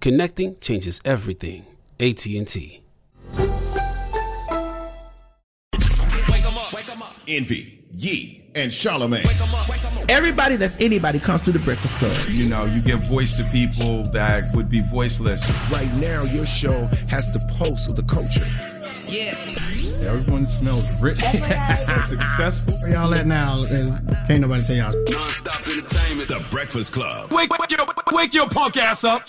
Connecting changes everything. AT&T. Envy, Yee, and Charlamagne. Everybody that's anybody comes to the Breakfast Club. You know, you give voice to people that would be voiceless. Right now, your show has the pulse of the culture. Yeah. Everyone smells rich and successful. Where y'all at now? Can't nobody tell y'all. Non-stop entertainment. The Breakfast Club. Wake, wake, your, wake your punk ass up.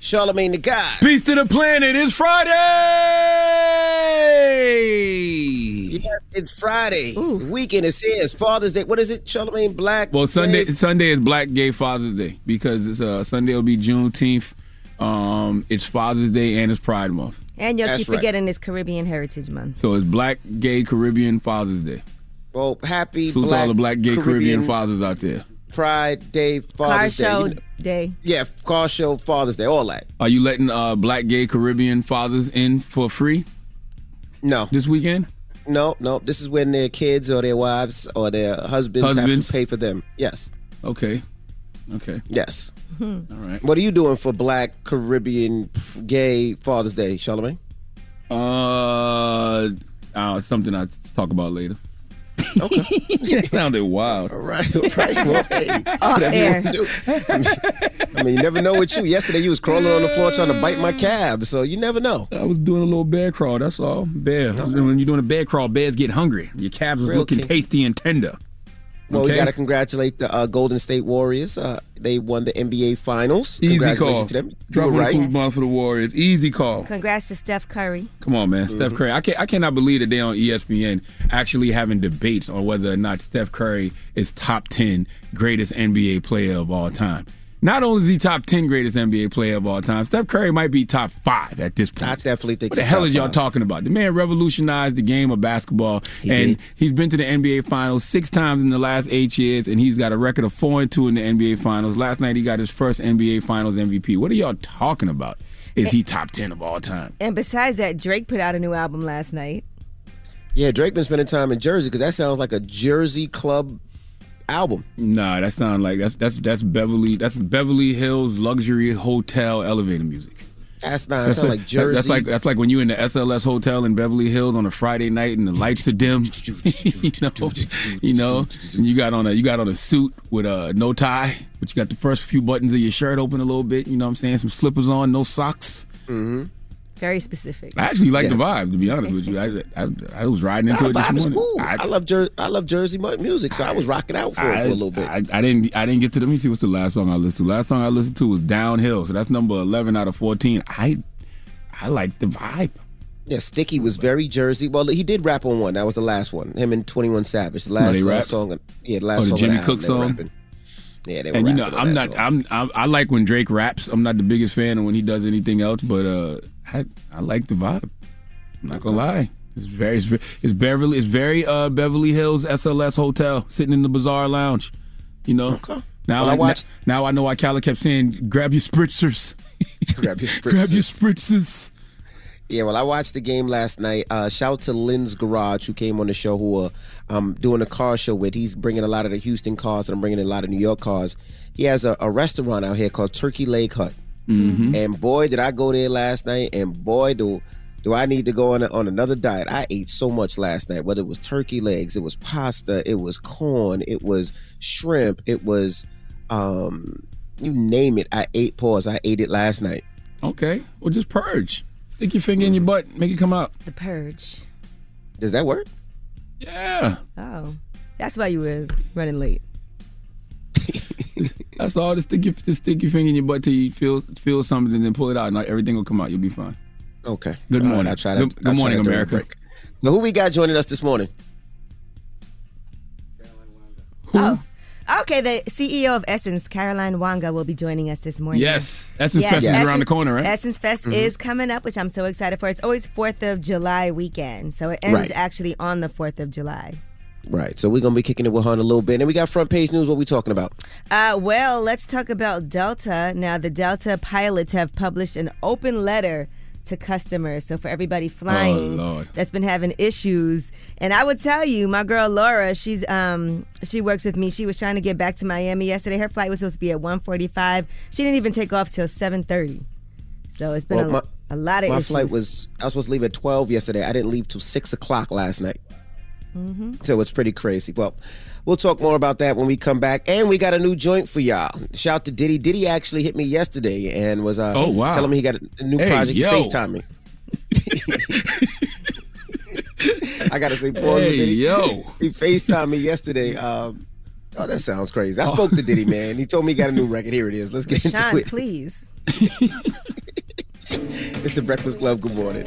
Charlamagne the God. Peace to the planet. It's Friday. Yes, it's Friday. Ooh. Weekend is here. It's Father's Day. What is it, Charlamagne? Black. Well, Sunday. Day? Sunday is Black Gay Father's Day because it's uh, Sunday will be Juneteenth. Um, it's Father's Day and it's Pride Month. And you'll keep forgetting it's Caribbean Heritage Month. So it's Black Gay Caribbean Father's Day. Well, happy Salute Black all the Black Gay Caribbean, Caribbean fathers out there. Pride Day, Father's car Day. show You know, day. yeah, car show, Father's Day, all that. Are you letting uh, Black Gay Caribbean fathers in for free No, this weekend? no, no. This is when their kids or their wives or their husbands, have to pay for them. Yes, Okay. Okay. yes. All right. What are you doing for Black Caribbean Gay Father's Day, Charlamagne? Uh, uh something I'll talk about later. Okay. that sounded wild. All right, all right. Well, hey, Off you air. wanna do. I mean, you never know with you. Yesterday, you was crawling on the floor trying to bite my cab, so you never know. I was doing a little bear crawl. That's all. Bear. When you're doing a bear crawl, bears get hungry. Your calves is Real looking king. tasty and tender. Well, we got to congratulate the uh, Golden State Warriors. Uh, they won the NBA Finals. Easy call. to them. You Dropping the right. cool bomb for the Warriors. Easy call. Congrats to Steph Curry. Come on, man. Mm-hmm. Steph Curry. I, can't, I cannot believe that they on ESPN actually having debates on whether or not Steph Curry is top 10 greatest NBA player of all time. Not only is he top ten greatest NBA player of all time, Steph Curry might be top five at this point. I definitely think. What the he's hell top is y'all five. talking about? The man revolutionized the game of basketball, He and did. he's been to the NBA Finals six times in the last eight years, and he's got a record of four and two in the NBA Finals. Last night he got his first NBA Finals MVP. What are y'all talking about? Is he top ten of all time? And besides that, Drake put out a new album last night. Yeah, Drake been spending time in Jersey because that sounds like a Jersey club album. Nah, that sounds like that's that's that's Beverly that's Beverly Hills luxury hotel elevator music. That's not. That's like, like Jersey. That's like that's like when you in the SLS hotel in Beverly Hills on a Friday night and the lights are dim. you know, you know, and you got on a you got on a suit with a no tie, but you got the first few buttons of your shirt open a little bit. You know what I'm saying? Some slippers on, no socks. Mm-hmm. Very specific. I actually like the vibe, to be honest with you. I I, I was riding into the it this vibe is morning. cool. I, love Jer- I love Jersey mu- music, so I was rocking out for it for a little bit. I, I didn't. I didn't get to. Let me see. What's the last song I listened to? Last song I listened to was Downhill. So that's number eleven out of fourteen. I, I like the vibe. yeah, Sticky was very Jersey. Well, he did rap on one. That was the last one. Him and Twenty One Savage. The last they uh, rap? song. Yeah, the last Oh, the song. on Jimmy album, Cook they song? rapping. Yeah, they were And you know, I'm not. song. I'm, i I like when Drake raps. I'm not the biggest fan of when he does anything else, but uh, I I like the vibe. I'm not gonna lie. It's very. It's, it's Beverly. It's very uh Beverly Hills SLS hotel, sitting in the Bazaar Lounge. You know. Now Well, I, watched- Now I know why Khaled kept saying, "Grab your spritzers." Grab your spritzers. Grab your spritzers. Yeah, well, I watched the game last night. Uh, shout out to Lynn's Garage, who came on the show, who uh, um doing a car show with. He's bringing a lot of the Houston cars, and I'm bringing a lot of New York cars. He has a, a restaurant out here called Turkey Leg Hut, Mm-hmm. and boy, did I go there last night, and boy, do do I need to go on a, on another diet. I ate so much last night. Whether it was turkey legs, it was pasta, it was corn, it was shrimp, it was um you name it. I ate pause. I ate it last night. Okay. Well, just purge. Stick your finger in your butt. Make it come out. The Purge. Does that work? Yeah. Oh, that's why you were running late. That's all. Just stick your just stick your finger in your butt till you feel feel something, and then pull it out, and everything will come out. You'll be fine. Okay. Good All right, morning. I'll try that- Good, good try morning, that America. Now, who we got joining us this morning? Caroline Wanga. Oh, okay. The CEO of Essence, Caroline Wanga, will be joining us this morning. Yes. Essence Fest is around the corner, right? Essence Fest Mm-hmm. Mhm. is coming up, which I'm so excited for. It's always Fourth of July weekend, so it ends Right. actually on the Fourth of July. Right. So we're gonna be kicking it with her in a little bit. And we got front page news. What we talking about? Uh, well, let's talk about Delta. Now, the Delta pilots have published an open letter to customers. So, for everybody flying Oh, Lord. that's been having issues, and I would tell you, my girl Laura, she's um she works with me. She was trying to get back to Miami yesterday. Her flight was supposed to be at 1:45. She didn't even take off till 7:30. So it's been Well, a, my- a lot of My issues. flight was I was supposed to leave at twelve yesterday. I didn't leave till six o'clock last night. Hmm So it's pretty crazy. Well, we'll talk more about that when we come back. And we got a new joint for y'all. Shout to Diddy. Diddy actually hit me yesterday and was uh Oh, wow. telling me he got a, a new Hey, project. He yo. FaceTime me. I gotta say pause Hey, with Diddy. yo. He FaceTimed me yesterday. Um Oh, that sounds crazy. I spoke to Diddy, man. He told me he got a new record. Here it is. Let's get into Sean, it. please. It's the Breakfast Club. Good morning.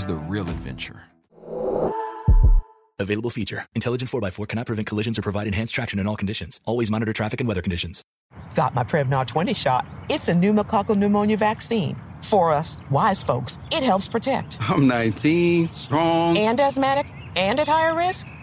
is the real adventure. Available feature. Intelligent 4x4 cannot prevent collisions or provide enhanced traction in all conditions. Always monitor traffic and weather conditions. Got my Prevnar 20 shot. It's a pneumococcal pneumonia vaccine. For us, wise folks, it helps protect. I'm 19, strong. And asthmatic and at higher risk?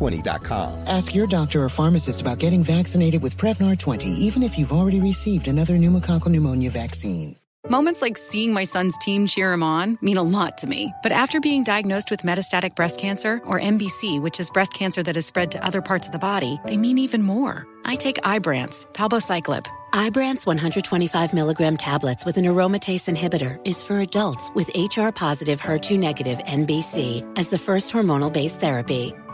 Prevnar20.com. Ask your doctor or pharmacist about getting vaccinated with Prevnar 20, even if you've already received another pneumococcal pneumonia vaccine. Moments like seeing my son's team cheer him on mean a lot to me. But after being diagnosed with metastatic breast cancer, or MBC, which is breast cancer that has spread to other parts of the body, they mean even more. I take Ibrance, palbociclib. Ibrance 125 milligram tablets with an aromatase inhibitor is for adults with HR positive, HER2 negative MBC as the first hormonal based therapy.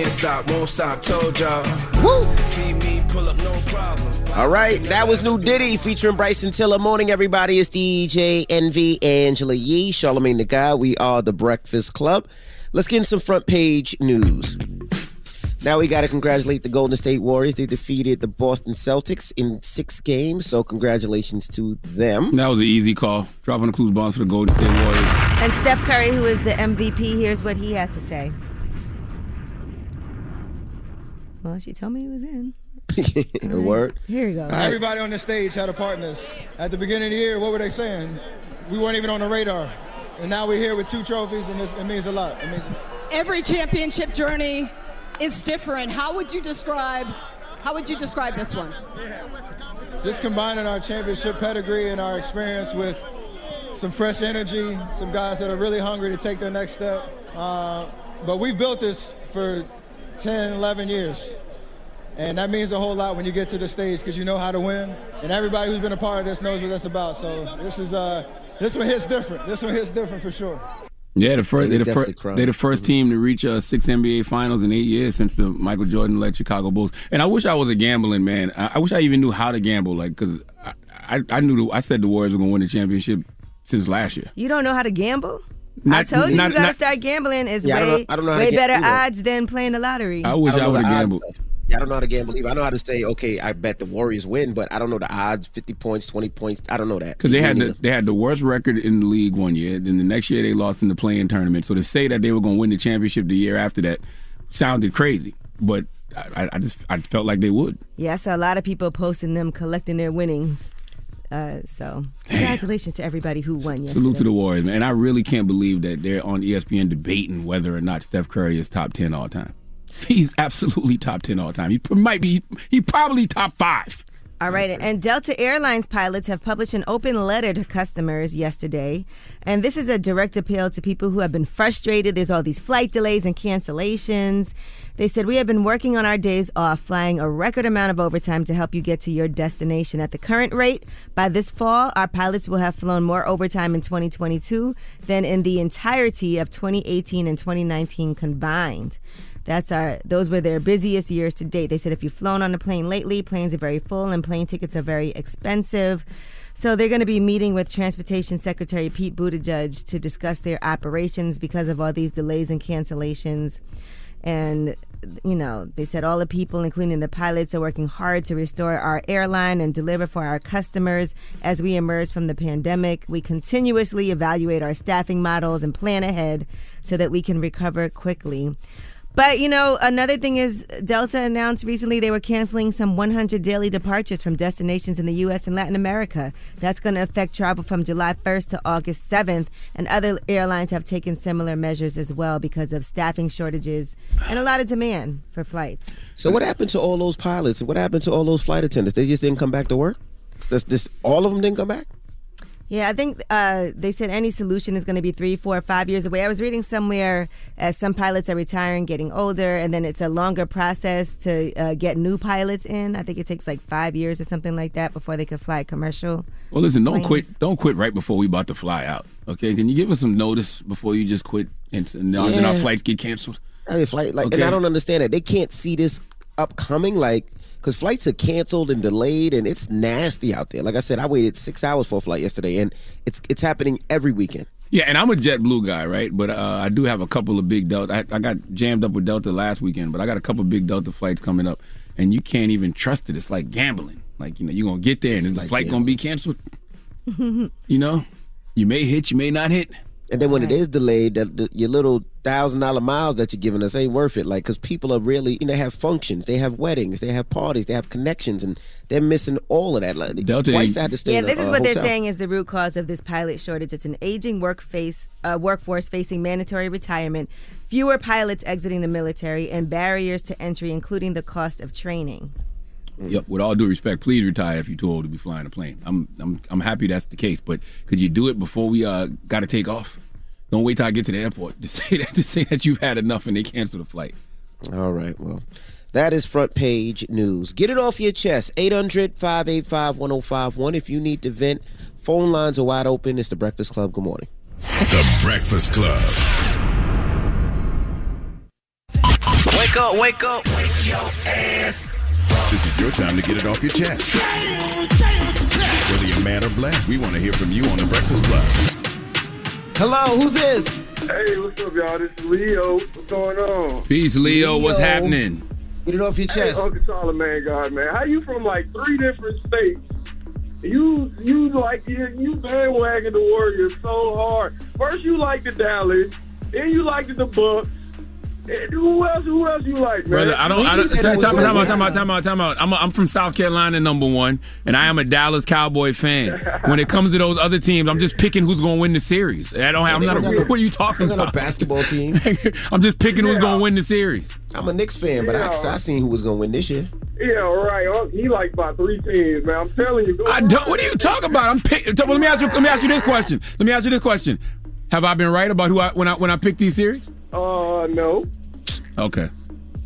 Can't stop, won't stop, told y'all. Woo! See me pull up, no problem. All right, that was New Diddy featuring Bryson Tiller. Morning, everybody. It's DJ Envy, Angela Yee, Charlamagne the God. We are the Breakfast Club. Let's get in some front page news. Now we got to congratulate the Golden State Warriors. They defeated the Boston Celtics in six games, so congratulations to them. That was an easy call. Dropping the clues bombs for the Golden State Warriors. And Steph Curry, who is the MVP, here's what he had to say. Well, she told me he was in. A word. Here we go. Everybody on the stage had a part in this. At the beginning of the year, what were they saying? We weren't even on the radar. And now we're here with two trophies, and it means a lot. It means Every championship journey is different. How would you describe how would you describe this one? just combining our championship pedigree and our experience with some fresh energy, some guys that are really hungry to take their next step. Uh, but we've built this for 10, 11 years. And that means a whole lot when you get to the stage because you know how to win. And everybody who's been a part of this knows what that's about. So this is uh, this one hits different. This one hits different for sure. Yeah, the first Yeah, they're the first they're the 1st team to reach uh, six NBA Finals in eight years since the Michael Jordan led Chicago Bulls. And I wish I was a gambling man. I, I wish I even knew how to gamble, like because I, I I knew the, I said the Warriors were going to win the championship since last year. You don't know how to gamble? I told you not- you got to not- start gambling. Is Yeah, I don't know- way, I don't know way better through odds than playing the lottery. I wish don't I, know would the have odds. gambled. Yeah, I don't know how to gamble either. I know how to say, okay, I bet the Warriors win, but I don't know the odds, 50 points, 20 points. I don't know that. Because they had the they had the worst record in the league one year. Then the next year they lost in the play-in tournament. So to say that they were going to win the championship the year after that sounded crazy. But I, I just I felt like they would. Yeah, I saw a lot of people posting them collecting their winnings. Uh, so congratulations to everybody who won yesterday. Salute to the Warriors, man. And I really can't believe that they're on ESPN debating whether or not Steph Curry is top ten all time. He's absolutely top ten all time. He might be. He probably top five. All right, and Delta Airlines pilots have published an open letter to customers yesterday. And this is a direct appeal to people who have been frustrated. There's all these flight delays and cancellations. They said, We have been working on our days off, flying a record amount of overtime to help you get to your destination. At the current rate, by this fall, our pilots will have flown more overtime in 2022 than in the entirety of 2018 and 2019 combined. That's our those were their busiest years to date. They said if you've flown on a plane lately, planes are very full and plane tickets are very expensive. So they're going to be meeting with Transportation Secretary Pete Buttigieg to discuss their operations because of all these delays and cancellations. And you know, they said all the people, including the pilots, are working hard to restore our airline and deliver for our customers as we emerge from the pandemic. We continuously evaluate our staffing models and plan ahead so that we can recover quickly. But you know, another thing is Delta announced recently they were canceling some 100 daily departures from destinations in the U.S. and Latin America. That's going to affect travel from July 1st to August 7th, and other airlines have taken similar measures as well because of staffing shortages and a lot of demand for flights. So what happened to all those pilots? What happened to all those flight attendants? They just didn't come back to work. Just all of them didn't come back. Yeah, I think uh, they said any solution is going to be three, four, five years away. I was reading somewhere as some pilots are retiring, getting older, and then it's a longer process to uh, get new pilots in. I think it takes like five years or something like that before they could fly commercial. Well, listen, don't planes. quit. Don't quit right before we about to fly out. Okay, can you give us some notice before you just quit and, and now- then our flights get canceled? I mean, flight like, and I don't understand it. They can't see this upcoming, like, because flights are canceled and delayed, and it's nasty out there. Like I said, I waited six hours for a flight yesterday, and it's it's happening every weekend. Yeah, and I'm a JetBlue guy, right? But uh, I do have a couple of big Delta. I, I got jammed up with Delta last weekend, but I got a couple of big Delta flights coming up, and you can't even trust it. It's like gambling. Like you know, you're gonna get there, and It's the like flight gonna be canceled. You know, you may hit, you may not hit. And then when it is delayed, that the, your little thousand dollar miles that you're giving us ain't worth it. Like, because people are really, you know, have functions, they have weddings, they have parties, they have connections, and they're missing all of that. Like, Delta twice ain't- I had to stay Yeah, in a, this is uh, what they're hotel. saying is the root cause of this pilot shortage. It's an aging work face, uh, workforce facing mandatory retirement, fewer pilots exiting the military, and barriers to entry, including the cost of training. Yep. With all due respect, please retire if you're too old to be flying a plane. I'm I'm I'm happy that's the case, but could you do it before we uh got to take off? Don't wait till I get to the airport to say that to say that you've had enough and they cancel the flight. All right, well, that is front page news. Get it off your chest. 800 585 1051. If you need to vent, phone lines are wide open. It's the Breakfast Club. Good morning. The Breakfast Club. Wake up, wake up. Wake your ass. This is your time to get it off your chest. Whether you're mad or blessed, we want to hear from you on the Breakfast Club. Hello, who's this? Hey, what's up, y'all? This is Leo. What's going on? Peace, Leo. What's happening? Get it off your Hey, chest. Uncle Solomon, God, man. How you from like three different states? You you like you, you bandwagon the Warriors so hard. First you like the Dallas, then you liked the Bucks. And who else? Who else you like, man? Brother, I don't. I don't just said time, it was time, out, time out, time out, time out. I'm, a, I'm from South Carolina, number one, and I am a Dallas Cowboy fan. when it comes to those other teams, I'm just picking who's going to win the series. I don't have. I'm not. don't A, what are you talking They got no about? basketball team. I'm just picking who's going to win the series. I'm a Knicks fan, but I, I seen who was going to win this year. Yeah, right. Oh, He like about three teams, man. I'm telling you. Go I don't. What are you talking about? I'm pick, well, let me ask you. Let me ask you this question. Let me ask you this question. Have I been right about who I when I when I picked these series? Uh, no. Okay.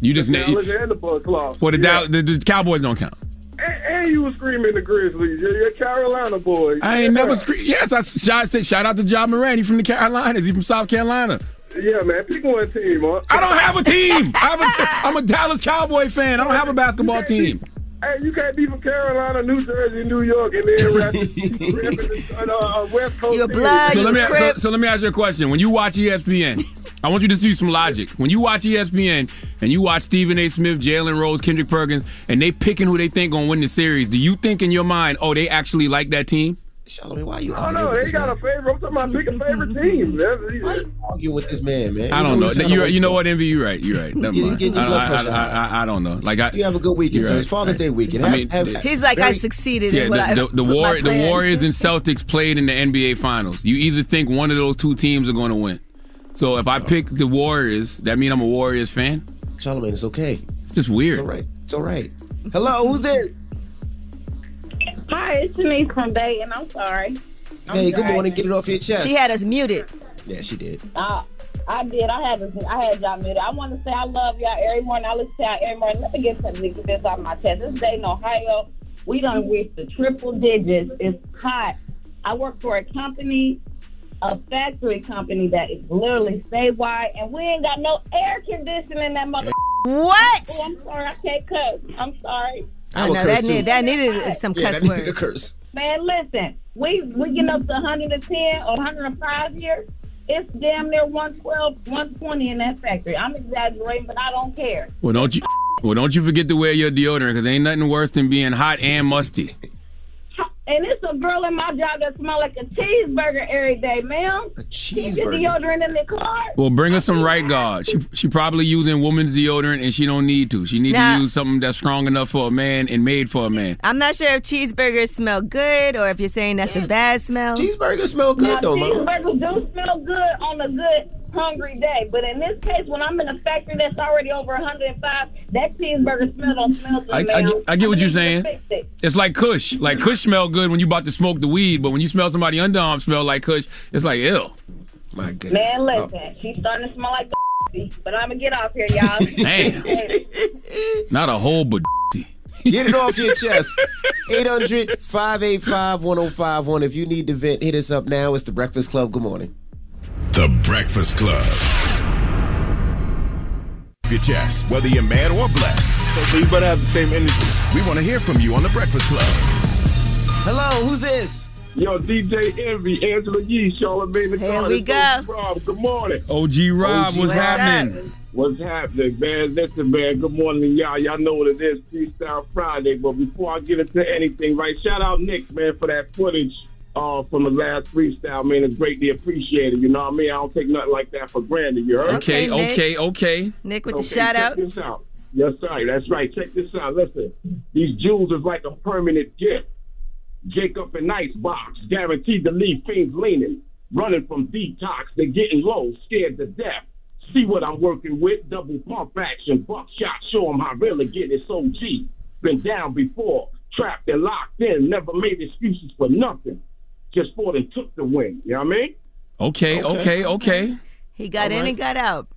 You just na- Dallas and the Bucks lost. for the, yeah. Dow- the the Cowboys don't count. And, and you were screaming the Grizzlies. You're, you're a Carolina boy. I ain't never screamed. Yes, I shout, say, shout out to Ja Morant. He from the Carolinas. He from South Carolina. Yeah, man. Pick one team, huh? I don't have a team. I have a, I'm a Dallas Cowboy fan. I don't have a basketball team. Hey, you can't be from Carolina, New Jersey, New York, and then rap, repping the uh, West Coast. Your team. blood, So let me so, so let me ask you a question. When you watch ESPN, I want you to see some logic. When you watch ESPN and you watch Stephen A. Smith, Jalen Rose, Kendrick Perkins, and they picking who they think gonna win the series, do you think in your mind, oh, they actually like that team? Charlamagne, why you I don't know. They this got a favorite. I'm talking about pick a favorite team. That's, Why you arguing with this man, man? I don't know. he's trying to You work you know what, Envy? You're right. You're right. Never You mind. getting your I, blood I, pressure I, I, I don't know. Like I, You have a good weekend, You're so it's Father's Day weekend. I Have- mean, have- the- He's like, I succeeded Yeah, in what the, the, the, war, the Warriors and Celtics played in the NBA Finals. You either think one of those two teams are going to win. So if I pick the Warriors, that mean I'm a Warriors fan. Charlamagne, it's okay. It's just weird. It's all right. It's all right. Hello, who's there? Hi, it's Denise from Dayton. I'm sorry. I'm Hey, good morning. Get it off your chest. She had us muted. Yeah, she did. Uh, I did. I had to, I had y'all muted. I want to say I love y'all every morning. I listen to y'all every morning. Let me get some get this off my chest. This day in Ohio, we done reached the triple digits. It's hot. I work for a company, a factory company that is literally statewide, and we ain't got no air conditioning in that mother. What? Oh, I'm sorry. I can't cuss. I'm sorry. I know that, need, that needed some Yeah, cuss that needed a curse. Man, listen, we we getting up to 110 or 105 here. It's damn near 112, 120 in that factory. I'm exaggerating, but I don't care. Well, don't you? Well, don't you forget to wear your deodorant because ain't nothing worse than being hot and musty. And it's a girl in my job that smell like a cheeseburger every day, ma'am. A cheeseburger? Get deodorant in the car. Well, bring her some right guard. She she probably using woman's deodorant and she don't need to. She need Nah. to use something that's strong enough for a man and made for a man. I'm not sure if cheeseburgers smell good or if you're saying that's a bad smell. Cheeseburgers smell good Now, though, mama. cheeseburgers do smell good on a good hungry day, but in this case, when I'm in a factory that's already over 105, that cheeseburger smell don't smell good, I, I, ma'am. get- I get what you're saying. It. It's like Kush. Like Kush smell good when you about to smoke the weed, but when you smell somebody underarm smell like Kush, it's like ill. My goodness. Man, oh. listen, she's starting to smell like but I'm gonna get off here, y'all. Damn. Not a whole but. Get it off your chest. 800 585 1051. If you need to vent, hit us up now. It's The Breakfast Club. Good morning. The Breakfast Club. Your chest, whether you're mad or blessed. So you better have the same energy. We want to hear from you on The Breakfast Club. Hello, who's this? Yo, DJ Envy, Angela Yee, Charlamagne the Here we go. Rob, good morning. OG Rob, OG what's Rob. happening? What's happening, man? Listen, man, good morning, y'all. Y'all know what it is, Freestyle Friday. But before I get into anything, right, shout out Nick, man, for that footage uh, from the last freestyle, man. It's greatly appreciated. You know what I mean? I don't take nothing like that for granted, you heard? Okay, okay, okay. Nick with the shout check out. This out. Yes, sir. That's right. Check this out. Listen, these jewels is like a permanent gift. Jacob and Ice box, guaranteed to leave fiends leaning, running from detox. They're getting low, scared to death. See what I'm working with? Double pump action, buckshot. Show 'em how real it get. It's OG. Been down before, trapped and locked in. Never made excuses for nothing. Just fought and took the win. You know what I mean? Okay, okay, okay. He got in and got out.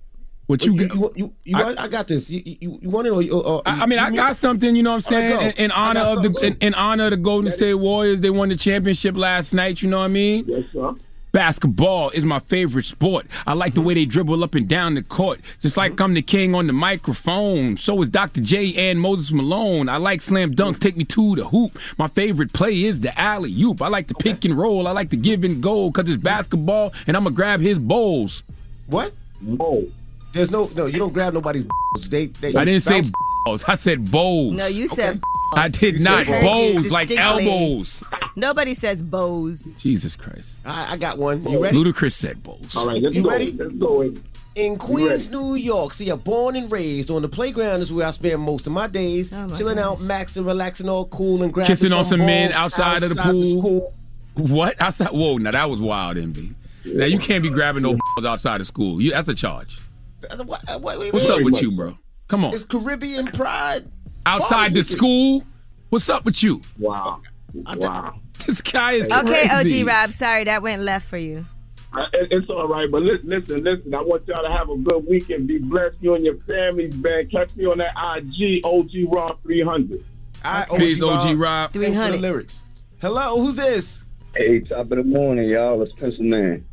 What you, you, you, you, you I, I got this. You, you, you want it or you? Uh, I, I mean, I got something. You know what I'm saying? go. in, in honor of the in, in honor of the Golden State Warriors, they won the championship last night. You know what I mean? Yes, sir. Basketball is my favorite sport. I like the way they dribble up and down the court, just like I'm the king on the microphone. So is Dr. J and Moses Malone. I like slam dunks, take me to the hoop. My favorite play is the alley oop. I like the pick and roll. I like the give and go because it's basketball, and I'm gonna grab his bowls. What? Oh. There's no, no, you don't grab nobody's balls. They, they I didn't say bounce- balls. I said bowls. No, you said. I did You not. said balls. Bowls like Distinctly. elbows. Nobody says bows. Jesus Christ. I, I got one. You ready? Ludacris said bowls. All right, let's You go. ready? Let's go. In Queens, New York, see, I'm born and raised on the playground is where I spend most of my days, Oh chilling out, maxing, relaxing, all cool, and grabbing Kissing on some men balls outside of the pool. school. What? Outside? Whoa, now that was wild, envy. Now you can't be grabbing no balls outside of school. You, that's a charge. What- wait, wait, What's wait. up with you, bro? Come on. It's Caribbean pride. Outside the school? What's up with you? Wow. Wow. This guy is Okay, crazy. OG Rob. Sorry, that went left for you. Uh, it- It's all right, but listen, listen, listen. I want y'all to have a good weekend. Be blessed, you and your families, man. Catch me on that IG, OG Rob 300. I, Please, OG Rob. Thanks for the 300. lyrics. Hello, who's this? Hey, top of the morning, y'all. It's Pencil Man.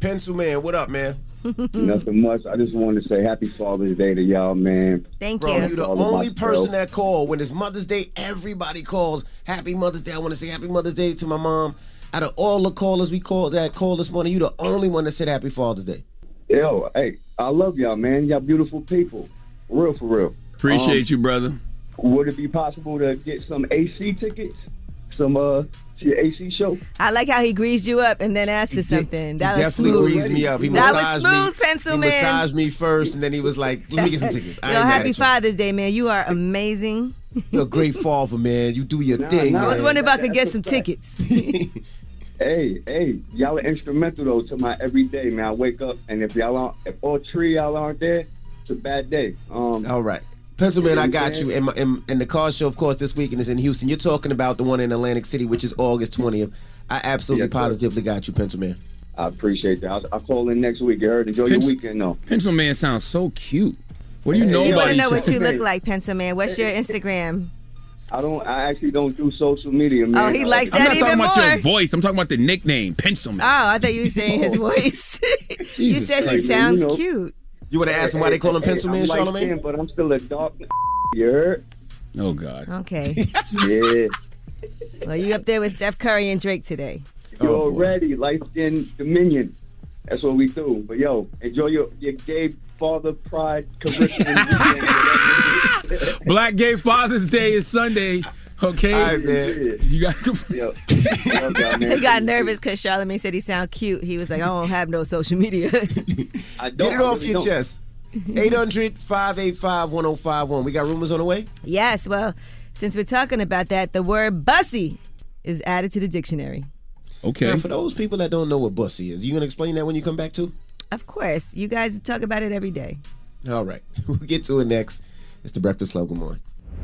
Pencil Man, what up, man? Nothing much. I just wanted to say Happy Father's Day to y'all, man. Thank Bro, you. you the only person that called. When it's Mother's Day, everybody calls. Happy Mother's Day. I want to say Happy Mother's Day to my mom. Out of all the callers we called that call this morning, you the only one that said Happy Father's Day. Yo, hey, I love y'all, man. Y'all beautiful people. Real, for real. Appreciate Um, you, brother. Would it be possible to get some AC tickets? Some uh to your AC show? I like how he greased you up and then asked for something. That he was definitely smooth. greased me up. He that was massaged smooth, me. pencil he man. massaged me first, and then he was like, "Let me get some tickets." I Yo, happy. Father's Day, man. You are amazing. You're a great father, man. You do your thing, nah, I was wondering if I could get some fact. tickets. Hey, hey, y'all are instrumental though to my everyday, man. I wake up and if y'all aren't, if all three y'all aren't there, it's a bad day. Um, All right. Pencil Man, I got you. And, my, and, and the car show, of course, this weekend is in Houston. You're talking about the one in Atlantic City, which is August 20th. I absolutely Yes, positively got you, Pencil Man. I appreciate that. I'll, I'll call in next week. You heard? Enjoy your weekend, though. Pencil Man sounds so cute. What do you know You about want to know what you look like, Pencil Man. What's your Instagram? I don't. I actually don't do social media, oh, man. Oh, he likes that I'm that not talking even about more. your voice. I'm talking about the nickname, Pencil Oh, I thought you were saying his oh. voice. you said he Christ, man, sounds you know. cute. You want to ask him why they call him Pencil Man, I'm light Charlamagne? skinned, but I'm still a dark. You heard? Oh God. Okay. Yeah. Well, you up there with Steph Curry and Drake today. You Oh, already light skinned Dominion. That's what we do. But yo, enjoy your your gay father pride curriculum. Black Gay Father's Day is Sunday. Okay. All right, man. You got. Yo, He got nervous because Charlamagne said he sound cute. He was like, I don't have no social media. I don't. Get it off your chest. 800 585 1051. We got rumors on the way? yes, well, since we're talking about that, the word bussy is added to the dictionary. Okay. Now, for those people that don't know what bussy is, you going to explain that when you come back, too? Of course, you guys talk about it every day. All right. We'll get to it next. It's the Breakfast Club. Good morning.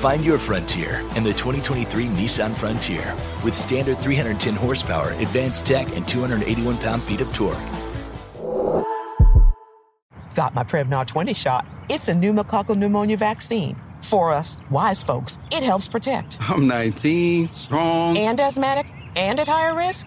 Find your frontier in the 2023 Nissan Frontier with standard 310 horsepower, advanced tech, and 281 pound feet of torque. Got my Prevnar 20 shot. It's a pneumococcal pneumonia vaccine. For us, wise folks, it helps protect. I'm 19, strong. And asthmatic and at higher risk?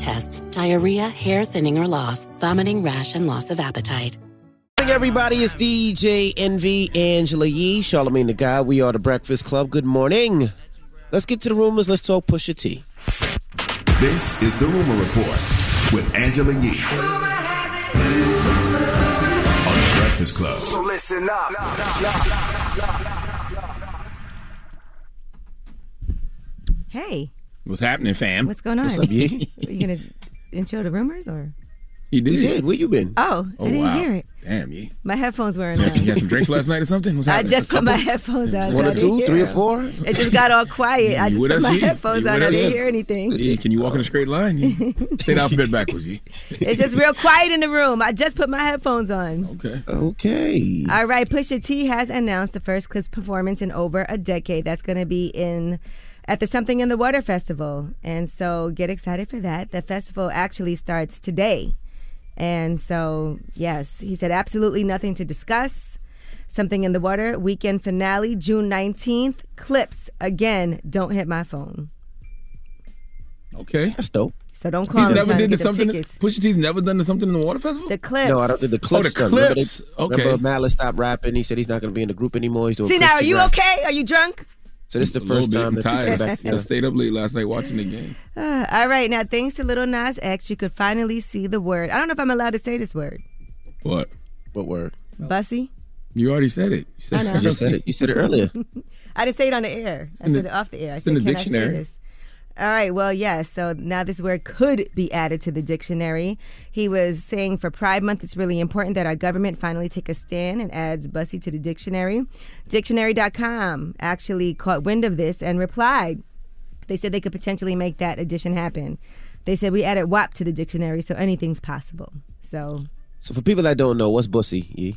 tests, diarrhea, hair thinning or loss, vomiting, rash, and loss of appetite. morning, everybody. It's DJ Envy Angela Yee, Charlamagne the God. We are the Breakfast Club. Good morning. Let's get to the rumors. Let's talk Pusha T. This is the Rumor Report with Angela Yee. On the Breakfast Club. So listen up. Hey, What's happening, fam? what's going on? What's up, Yee? Are you gonna intro the rumors or? He did. You did. Where you been? Oh, Oh, I didn't wow. hear it. Damn, Yee. My headphones weren't You had, some, you had some drinks last night or something? What's happening? I happening? just put my headphones on. One so or two, three or four? It just got all quiet. I just put us, my Yee? headphones You on. I didn't hear anything. Yee, can you walk in a straight line? Yee? Say the alphabet backwards, Yee. It's just real quiet in the room. I just put my headphones on. Okay. Okay. All right, Pusha T has announced the first Clipse performance in over a decade. That's going to be in at the Something in the Water Festival, and so get excited for that. The festival actually starts today, and so yes, he said absolutely nothing to discuss. Something in the Water weekend finale June nineteenth. Clipse again. Don't hit my phone. Okay. That's dope. So don't He's call me never trying to did get the something. tickets. Pusha T's never done the something in the water festival. The Clipse. No, I don't think the Clipse. Oh, the stuff. Remember they- Okay. Remember Malice stopped rapping. He said he's not going to be in the group anymore. He's doing See now, are you rap. okay? Are you drunk? So this is the first time I'm that tired. came back I stayed up late last night watching the game. Uh, all right, now thanks to Lil Nas X, you could finally see the word. I don't know if I'm allowed to say this word. What? What word? Bussy. You already said it. You said I know. You just said it. You said it earlier. I didn't say it on the air. I said the- it off the air. I it's said, in the Can dictionary. I say this? All right, well, yes. So now this word could be added to the dictionary. He was saying for Pride Month, it's really important that our government finally take a stand and adds Bussy to the dictionary. Dictionary.com actually caught wind of this and replied. They said they could potentially make that addition happen. They said we added WAP to the dictionary, so anything's possible. So So for people that don't know, what's bussy? Yee?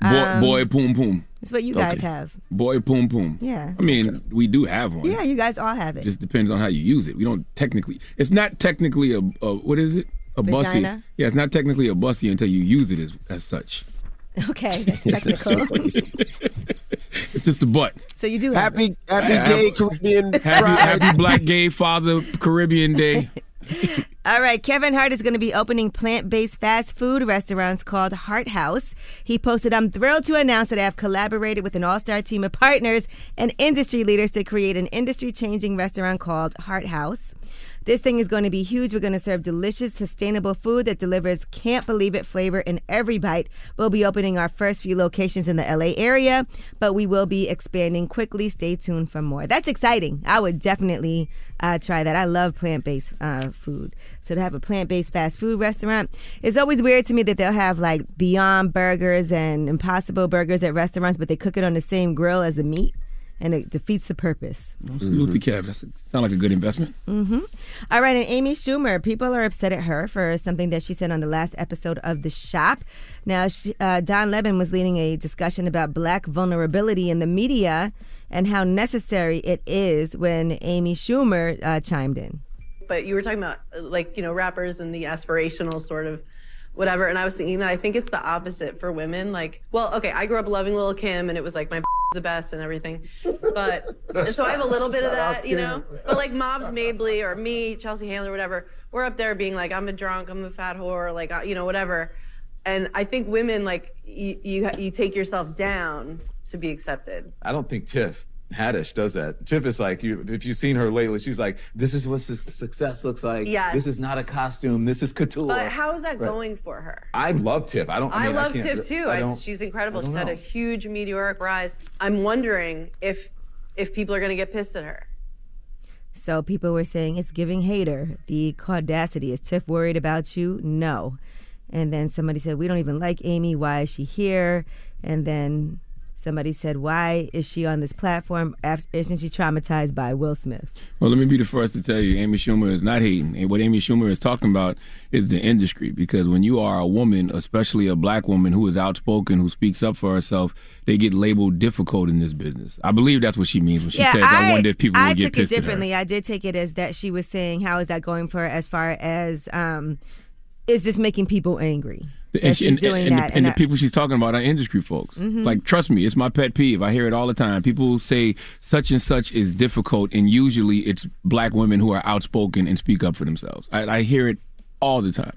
Boy, Um, boy, poom, poom. It's what you guys Okay. have. Boy, poom, poom. Yeah. I mean, we do have one. Yeah, you guys all have it. just depends on how you use it. We don't technically. It's not technically a, a what is it? A bussy. Yeah, it's not technically a bussy until you use it as as such. Okay, that's technical. It's just a butt. so you do have Happy Happy Yeah, Gay I'm- Caribbean Happy Happy Black Gay Father Caribbean Day. All right, Kevin Hart is going to be opening plant-based fast food restaurants called Hart House. He posted, "I'm thrilled to announce that I have collaborated with an all-star team of partners and industry leaders to create an industry-changing restaurant called Hart House." This thing is going to be huge. We're going to serve delicious, sustainable food that delivers can't believe it flavor in every bite. We'll be opening our first few locations in the LA area, but we will be expanding quickly. Stay tuned for more. That's exciting. I would definitely uh, try that. I love plant based uh, food. So to have a plant based fast food restaurant, it's always weird to me that they'll have like Beyond Burgers and Impossible Burgers at restaurants, but they cook it on the same grill as the meat. And it defeats the purpose. Salute to Kev. That sound like a good investment. Mm-hmm. All right, and Amy Schumer, people are upset at her for something that she said on the last episode of The Shop. Now, she, uh, Don Lemon was leading a discussion about black vulnerability in the media and how necessary it is when Amy Schumer uh, chimed in. but you were talking about uh, like you know rappers and the aspirational sort of whatever and i was thinking that i think it's the opposite for women like well okay i grew up loving Lil kim and it was like my the best and everything but and so i have a little bit of that you know? But like Moms Mabley or me chelsea handler whatever we're up there being like i'm a drunk i'm a fat whore like you know whatever and i think women like you you, you take yourself down to be accepted. I don't think Tiff Haddish does that. Tiff is like, you, if you've seen her lately, she's like, this is what su- success looks like. Yes. This is not a costume. This is couture. but how is that Right. going for her I love Tiff. I don't. I, I, mean, love can't- Tiff too. I I don't, she's incredible. I don't She's had a huge meteoric rise. I'm wondering if if people are going to get pissed at her. So people were saying it's giving hater. The audacity. Is Tiff worried about you? No. And then somebody said, We don't even like Amy. Why is she here? And then Somebody said, "Why is she on this platform? After, isn't she traumatized by Will Smith?" Well, let me be the first to tell you, Amy Schumer is not hating. And what Amy Schumer is talking about is the industry. Because when you are a woman, especially a black woman who is outspoken, who speaks up for herself, they get labeled difficult in this business. I believe that's what she means when she says, "I, wonder if people I would get took it pissed at her." differently. I did take it as that she was saying, "How is that going for her? As far as um, is this making people angry?" That And, she, she's and, doing and, that, the, and the people she's talking about are industry folks. Mhm. Like, trust me, it's my pet peeve. I hear it all the time. People say such and such is difficult, and usually it's black women who are outspoken and speak up for themselves. I, I hear it all the time.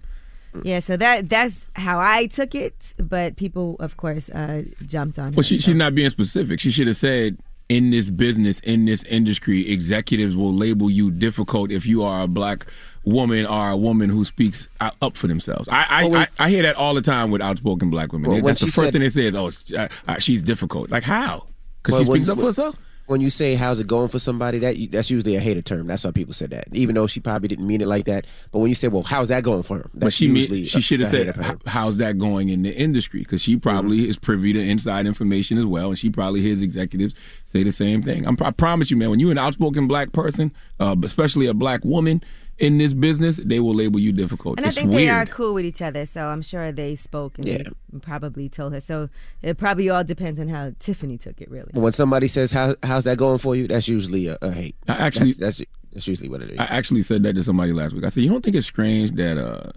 Yeah, so that that's how I took it, but people, of course, uh, jumped on her. Well, she, she's not being specific. She should have said, in this business, in this industry, executives will label you difficult if you are a black woman or a woman who speaks up for themselves. I I, Well, when- I, I hear that all the time with outspoken black women. Well, That's the first said- thing they say is, oh, uh, uh, she's difficult. Like, how? Because Well, she when- speaks up for herself? When you say how's it going for somebody, that that's usually a hater term. That's why people said that, even though she probably didn't mean it like that. But when you say, "Well, how's that going for her?" But she mean, she should have said, hater term. "H- "How's that going in the industry?" Because she probably Mm-hmm. is privy to inside information as well, and she probably hears executives say the same thing. I'm, I promise you, man. When you're an outspoken black person, uh, especially a black woman in this business, they will label you difficult. And I think weird. they are cool with each other, so I'm sure they spoke and Yeah. she probably told her. So it probably all depends on how Tiffany took it, really. When somebody says, How, "How's that going for you?" That's usually a, a hate. I actually- that's, that's that's usually what it is. I actually said that to somebody last week. I said, "You don't think it's strange that, uh,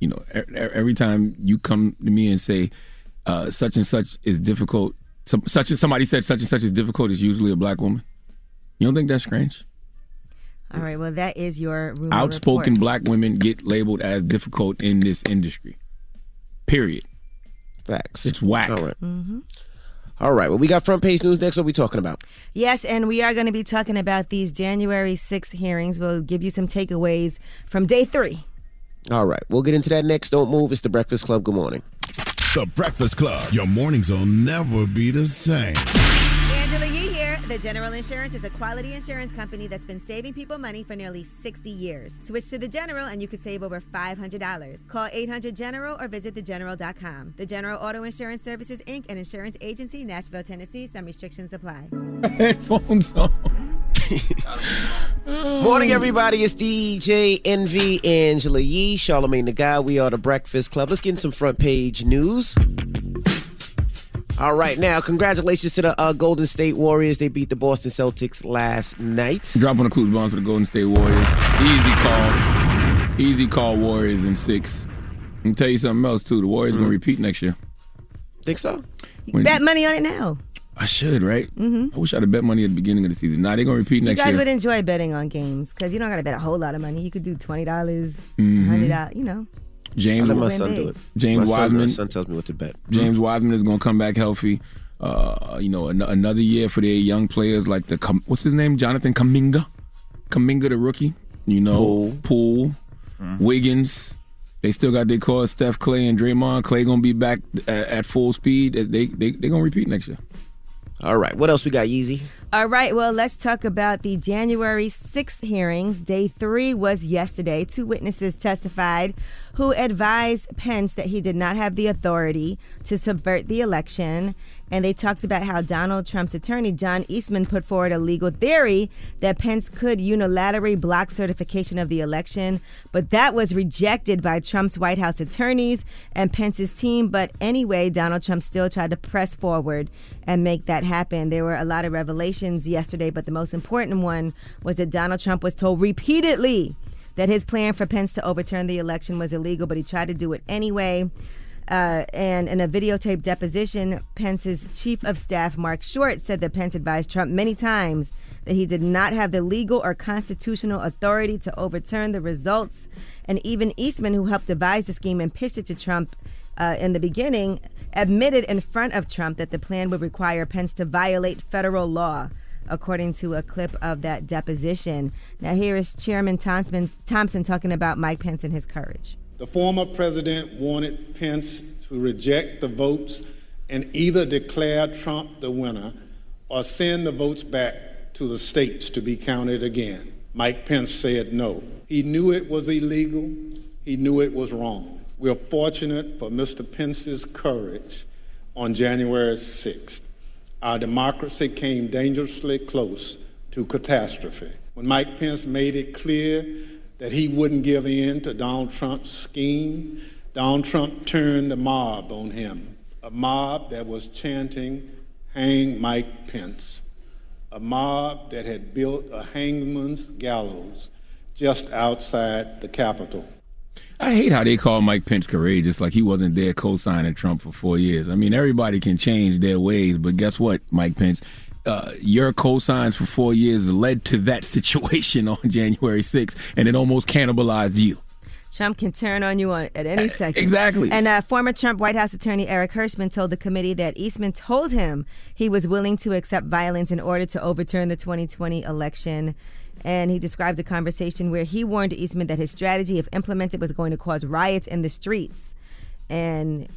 you know, every time you come to me and say uh, such and such is difficult, some, such as somebody said such and such is difficult, is usually a black woman. You don't think that's strange? All right, well, that is your rumor Outspoken report. black women get labeled as difficult in this industry. Period. Facts. It's whack. All right. Mm-hmm. All right. Well, we got front page news next. What we talking about? Yes, and we are going to be talking about these January 6th hearings. We'll give you some takeaways from day three. All right. We'll get into that next. Don't move. It's the Breakfast Club. Good morning. The Breakfast Club. Your mornings will never be the same. Angela Yee here. The General Insurance is a quality insurance company that's been saving people money for nearly 60 years. Switch to the General and you could save over $500. Call 800 General or visit thegeneral.com. The General Auto Insurance Services Inc., an insurance agency, Nashville, Tennessee. Some restrictions apply. Headphones on. Morning, everybody. It's DJ Envy Angela Yee, Charlamagne the God. We are the Breakfast Club. Let's get in some front page news. All right, now congratulations to the uh, Golden State Warriors. They beat the Boston Celtics last night. Drop on the clues bombs for the Golden State Warriors. Easy call. Easy call Warriors in six. Let me tell you something else too. The Warriors Mm-hmm. gonna repeat next year. Think so? When- Bet money on it now. I should, right? Mhm. I wish I'd have bet money at the beginning of the season. Nah, they're gonna repeat You next year. You guys would enjoy betting on games because you don't got to bet a whole lot of money. You could do $20, dollars Mhm. $100, you know. James, I let my son do it. James my son, my son tells me what to bet. James Wiseman is gonna come back healthy. Uh, you know, an- another year for their young players like the what's his name, Jonathan Kuminga, Kuminga the rookie. You know, Poole, Wiggins. They still got their core Steph, Klay, and Draymond. Klay gonna be back at, at full speed. They they they gonna repeat next year. All right, what else we got, Yeezy? All right, well, let's talk about the January 6th hearings. Day three was yesterday. Two witnesses testified who advised Pence that he did not have the authority to subvert the election. And they talked about how Donald Trump's attorney, John Eastman, put forward a legal theory that Pence could unilaterally block certification of the election. But that was rejected by Trump's White House attorneys and Pence's team. But anyway, Donald Trump still tried to press forward and make that happen. There were a lot of revelations yesterday, but the most important one was that Donald Trump was told repeatedly that his plan for Pence to overturn the election was illegal, but he tried to do it anyway. Uh, and in a videotape deposition, Pence's chief of staff, Mark Short, said that Pence advised Trump many times that he did not have the legal or constitutional authority to overturn the results. And even Eastman, who helped devise the scheme and pitched it to Trump uh, in the beginning, admitted in front of Trump that the plan would require Pence to violate federal law according to a clip of that deposition. Now, here is Chairman Thompson, Thompson talking about Mike Pence and his courage. The former president wanted Pence to reject the votes and either declare Trump the winner or send the votes back to the states to be counted again. Mike Pence said no. He knew it was illegal, he knew it was wrong. We're fortunate for Mr. Pence's courage on January 6th. Our democracy came dangerously close to catastrophe. When Mike Pence made it clear that he wouldn't give in to Donald Trump's scheme, Donald Trump turned the mob on him, a mob that was chanting, Hang Mike Pence, a mob that had built a hangman's gallows just outside the Capitol. I hate how they call Mike Pence courageous, like he wasn't there co-signing Trump for four years. I mean, everybody can change their ways, but guess what, Mike Pence? Uh, your co-signs for four years led to that situation on January 6th, and it almost cannibalized you. Trump can turn on you on, at any second. exactly. And uh, former Trump White House attorney Eric Herschmann told the committee that Eastman told him he was willing to accept violence in order to overturn the 2020 election. And he described a conversation where he warned Eastman that his strategy, if implemented, was going to cause riots in the streets. And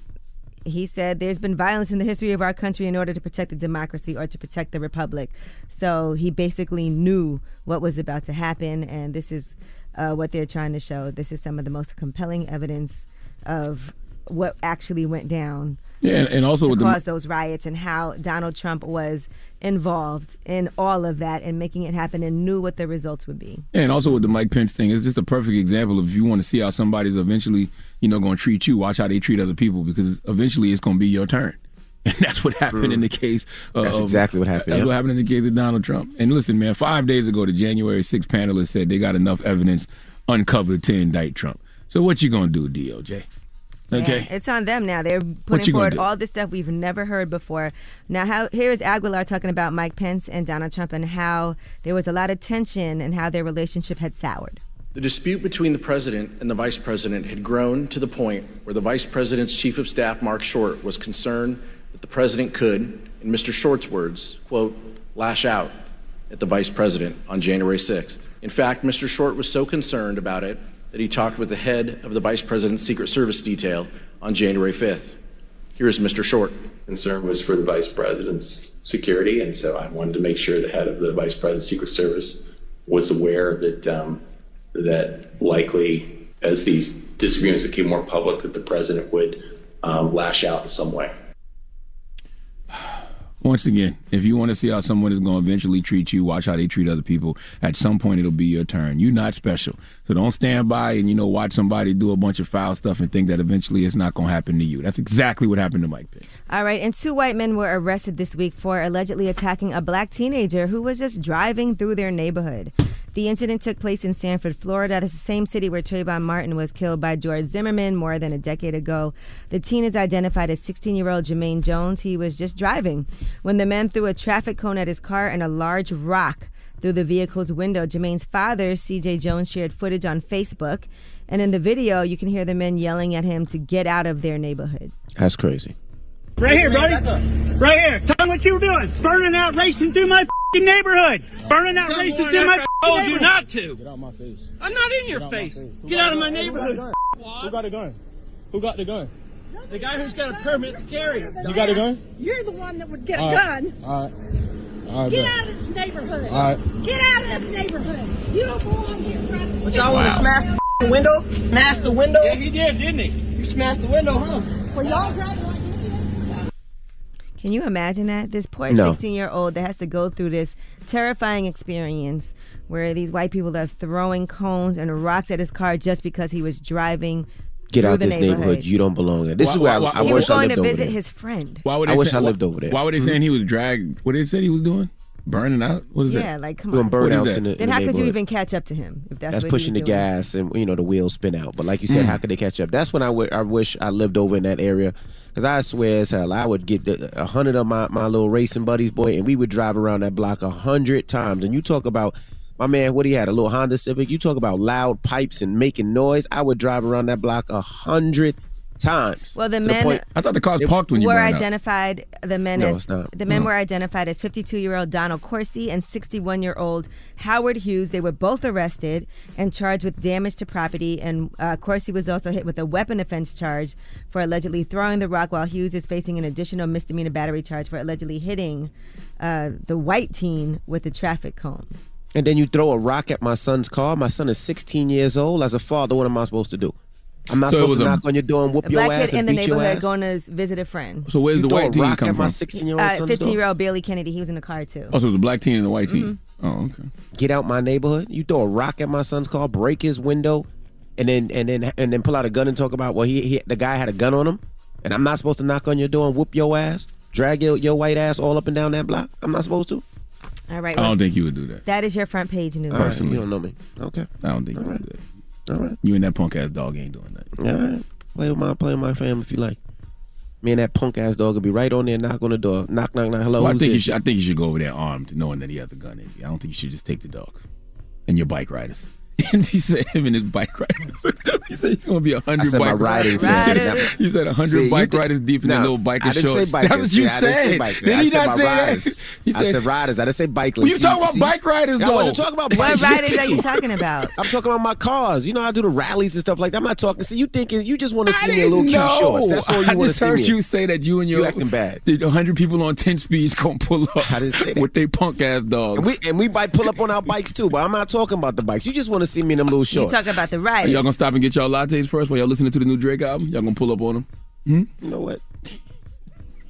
he said there's been violence in the history of our country in order to protect the democracy or to protect the republic. So he basically knew what was about to happen, and this is uh, what they're trying to show. This is some of the most compelling evidence of what actually went down. Yeah, and, and also to with cause the those riots and how Donald Trump was involved in all of that and making it happen and knew what the results would be. And also with the Mike Pence thing, it's just a perfect example of if you want to see how somebody's eventually, you know, going to treat you, watch how they treat other people because eventually it's going to be your turn. And that's what happened in the case. Of, That's um, exactly what happened, That's yep. what happened in the case of Donald Trump. And listen, man, five days ago, the January 6 panelists said they got enough evidence uncovered to indict Trump. So what you gonna do, DOJ? Okay. Yeah, it's on them now. They're putting forward all this stuff we've never heard before. Now, how here is Aguilar talking about Mike Pence and Donald Trump and how there was a lot of tension and how their relationship had soured. The dispute between the president and the vice president had grown to the point where the vice president's chief of staff, Mark Short, was concerned that the president could, in Mr. Short's words, quote, lash out at the vice president on January 6th. In fact, Mr. Short was so concerned about it that he talked with the head of the vice president's Secret Service detail on January 5th. Here is Mr. Short. concern was for the vice president's security, and so I wanted to make sure the head of the vice president's secret service was aware that um, that likely, as these disagreements became more public, that the president would um, lash out in some way. Once again, if you want to see how someone is going to eventually treat you, watch how they treat other people. At some point, it'll be your turn. You're not special, so don't stand by and you know watch somebody do a bunch of foul stuff and think that eventually it's not going to happen to you. That's exactly what happened to Mike Pence. All right, and two white men were arrested this week for allegedly attacking a black teenager who was just driving through their neighborhood. The incident took place in Sanford, Florida. The same city where Trayvon Martin was killed by George Zimmerman more than a decade ago. The teen is identified as 16 year old Jermaine Jones. He was just driving when the men threw a traffic cone at his car and a large rock through the vehicle's window. Jermaine's father, CJ Jones, shared footage on Facebook. And in the video, you can hear the men yelling at him to get out of their neighborhood. That's crazy. Right here, buddy. Right here. Tell me what you were doing. Burning out, racing through my fing neighborhood. Burning out, racing through my I told you not to. Get out of my face. I'm not in your face. Get out of my neighborhood. Who got a gun? Who got the gun? The guy who's got a permit to carry. You got a gun? You're the one that would get a All right. gun. All right. All right, Get bet. out of this neighborhood. All right. Get out of this neighborhood. You don't belong here. Trying What y'all wanna Wow. smash the window? Smash the window? Yeah, he did, didn't he? You smashed the window, huh? Were y'all driving like Can you imagine that? This poor No. 16 year old that has to go through this terrifying experience where these white people are throwing cones and rocks at his car just because he was driving. Get out the this neighborhood. You don't belong there. This Why- is where I, why- I why- wish he was I going to visit his friend. Why would I they wish say, I lived why, over there. Why were they saying he was dragged? What did they said he was doing? Burning out? What is that? Yeah, like come Doing on. burnouts What is in the, that? in Then the how could you even catch up to him if that's, That's what pushing the doing? gas and you know the wheels spin out. But like you said, Mm. how could they catch up? That's when I, w- I wish I lived over in that area. Cause I swear as hell, I would get a hundred of my, my little racing buddies, boy, and we would drive around that block a hundred times. And you talk about my man, what he had, a little Honda Civic. You talk about loud pipes and making noise. I would drive around that block a hundred times. Well, the men point- I thought the cars parked when you were burned out. identified. The men No, as the men No. were identified as 52 year old Donald Corsi and 61 year old Howard Hughes. They were both arrested and charged with damage to property. And uh, Corsi was also hit with a weapon offense charge for allegedly throwing the rock, while Hughes is facing an additional misdemeanor battery charge for allegedly hitting uh, the white teen with a traffic cone. And then you throw a rock at my son's car. My son is 16 years old. As a father, what am I supposed to do? I'm not So it supposed was to a- knock on your door and whoop A your black ass kid in and the beat your neighborhood ass. going to visit a friend. So where's You the throw a white teen rock come at my from? 16 year old Uh, son's 15 year old Bailey Kennedy. He was in the car too. Oh, so it was a black teen and a white teen. Mm-hmm. Oh, okay. Get out my neighborhood. You throw a rock at my son's car, break his window, and then and then and then pull out a gun and talk about well he, he the guy had a gun on him, and I'm not supposed to knock on your door and whoop your ass, drag your, your white ass all up and down that block. I'm not supposed to. All right. I well, don't think you would do that. that is your front page news. All right, Personally. you don't know me. Okay. I don't think you would do that. All right. You and that punk ass dog ain't doing that. All right. Play with my play with my family if you like. Me and that punk ass dog will be right on there, knock on the door, knock, knock, knock. Hello. Well, I think you should. I think you should go over there armed, knowing that he has a gun in you. I don't think you should just take the dog and your bike riders. And he said him and his bike riders. he said he's gonna be a I hundred said my bike riding riders. fist. He said a hundred bike thi- riders deep in No, their little biker I didn't shorts. say bikers. That's what you Yeah, I didn't say said. bikers. Did I he said not my say riders. that? He I said, said riders. I didn't say bikeless. Well, you talking about see- bike riders, Yeah, though. I wasn't talking about What riders are you talking about? I'm talking about my cars. You know, I do the rallies and stuff like that. I'm not talking. See, you thinking you just want to see me in didn't little cute know. shorts. That's all you I want to just see heard me. in. you say that you and your You acting bad. The hundred people on ten speeds gonna pull up. I didn't say that. with they punk ass dogs. And we and we might pull up on our bikes too, but I'm not talking about the bikes. You just want to see me in them little You shorts. talking about the Are y'all gonna stop and get y'all lattes first while y'all listening to the new Drake album? Y'all gonna pull up on them? You know what?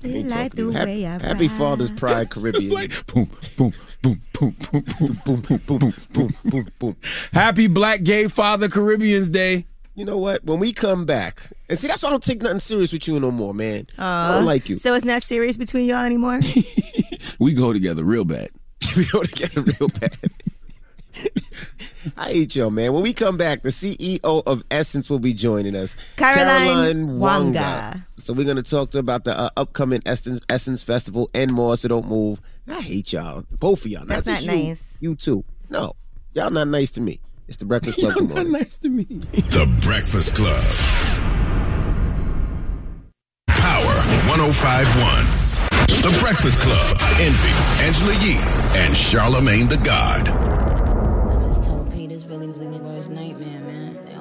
You like the way I Happy, happy. Father's Pride Caribbean. like boom, boom, boom, boom, boom, boom, boom, boom, boom, boom, boom, boom. Happy Black Gay Father Caribbean's Day. You know what? When we come back, and see, that's why I don't take nothing serious with you no more, man. I don't like you. So it's not serious between y'all anymore? We go together real bad. we go together real bad. I hate y'all, man. When we come back, the CEO of Essence will be joining us, Caroline Wanga. So we're gonna talk to her about the uh, upcoming Essence Essence Festival and more. So don't move. I hate y'all, both of y'all. That's just not you. nice. You too. No, y'all not nice to me. It's the Breakfast Club. Good morning. nice to me. The Breakfast Club. Power 1051. The Breakfast Club. Envy, Angela Yee, and Charlamagne the God.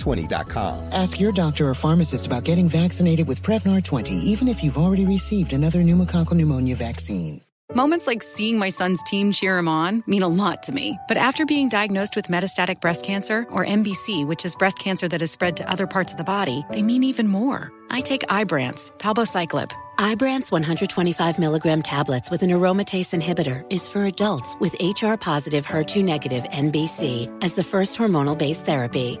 Prevnar20.com. Ask your doctor or pharmacist about getting vaccinated with Prevnar 20, even if you've already received another pneumococcal pneumonia vaccine. Moments like seeing my son's team cheer him on mean a lot to me. But after being diagnosed with metastatic breast cancer, or MBC, which is breast cancer that has spread to other parts of the body, they mean even more. I take Ibrance, palbociclib. Ibrance 125 milligram tablets with an aromatase inhibitor is for adults with HR positive HER2 negative MBC as the first hormonal based therapy.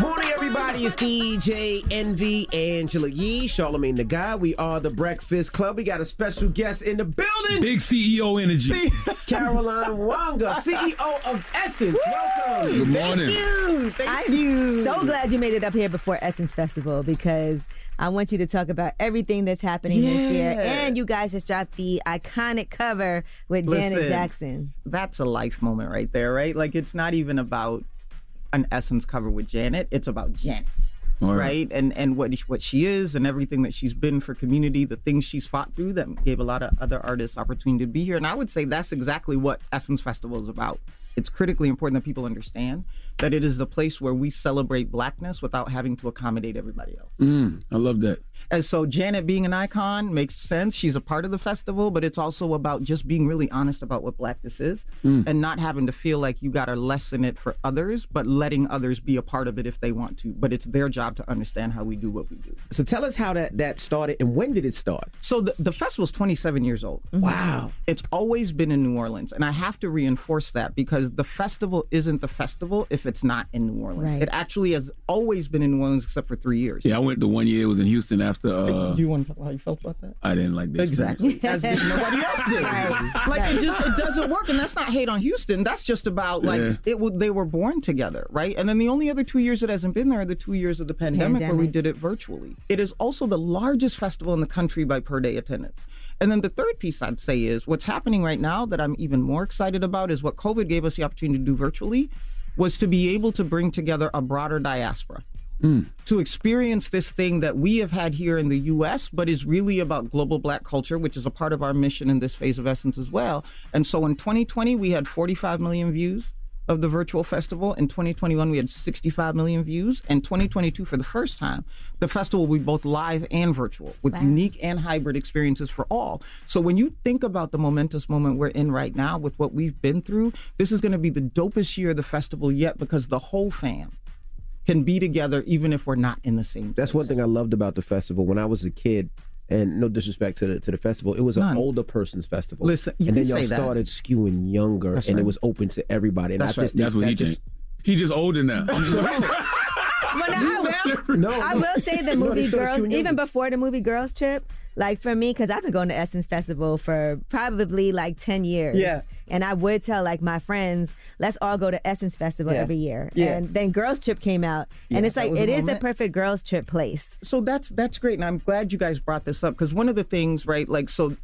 Morning, everybody. It's DJ Envy Angela Yee, Charlamagne the God. We are the Breakfast Club. We got a special guest in the building. Big CEO energy. Caroline Wanga, CEO of Essence. Welcome. Good morning. Thank you. Thank I'm so glad you made it up here before Essence Festival because I want you to talk about everything that's happening this year. And you guys just dropped the iconic cover with Janet Jackson. That's a life moment right there, right? Like it's not even about an essence cover with Janet. It's about Janet. Right. Right. and and what what she is and everything that she's been for community, the things she's fought through that gave a lot of other artists opportunity to be here. And I would say that's exactly what Essence Festival is about. It's critically important that people understand that it is the place where we celebrate blackness without having to accommodate everybody else. Mm, I love that. And so Janet being an icon makes sense. She's a part of the festival, but it's also about just being really honest about what blackness is Mm. and not having to feel like you got to lessen it for others, but letting others be a part of it if they want to. But it's their job to understand how we do what we do. So tell us how that, that started and when did it start? So the, the festival's 27 years old. Wow. It's always been in New Orleans. And I have to reinforce that because the festival isn't the festival if it's not in New Orleans. Right. It actually has always been in New Orleans except for three years. Yeah, I went to one year. It was in Houston after. Uh, do you want to talk about how you felt about that? I didn't like this. Exactly. As did nobody else did. Like it just it doesn't work, and that's not hate on Houston. That's just about like Yeah. it. would They were born together, right? And then the only other two years it hasn't been there are the two years of the pandemic, where we did it virtually. It is also the largest festival in the country by per day attendance. And then the third piece I'd say is what's happening right now that I'm even more excited about is what COVID gave us the opportunity to do virtually was to be able to bring together a broader diaspora mm. to experience this thing that we have had here in the US, but is really about global black culture, which is a part of our mission in this phase of Essence as well. And so in 2020, we had 45 million views of the virtual festival. In 2021, we had 65 million views. And 2022, for the first time, the festival will be both live and virtual with unique and hybrid experiences for all. So when you think about the momentous moment we're in right now with what we've been through, this is going to be the dopest year of the festival yet because the whole fam can be together even if we're not in the same. That's one thing I loved about the festival. When I was a kid, and no disrespect to the to the festival, it was an older person's festival. Listen, you and then y'all say that. started skewing younger, That's and right. it was open to everybody. And That's I right. just think That's what that he just, think. He just older now. But I will, No, I will say the movie they started Girls, even younger. before the movie Girls trip, like for me, because I've been going to Essence Festival for probably like 10 years. Yeah. And I would tell like my friends, let's all go to Essence Festival Yeah. every year. Yeah. And then Girls Trip came out. and it's like, it is the perfect Girls Trip place. So that's that's great, and I'm glad you guys brought this up because one of the things, right? Like, so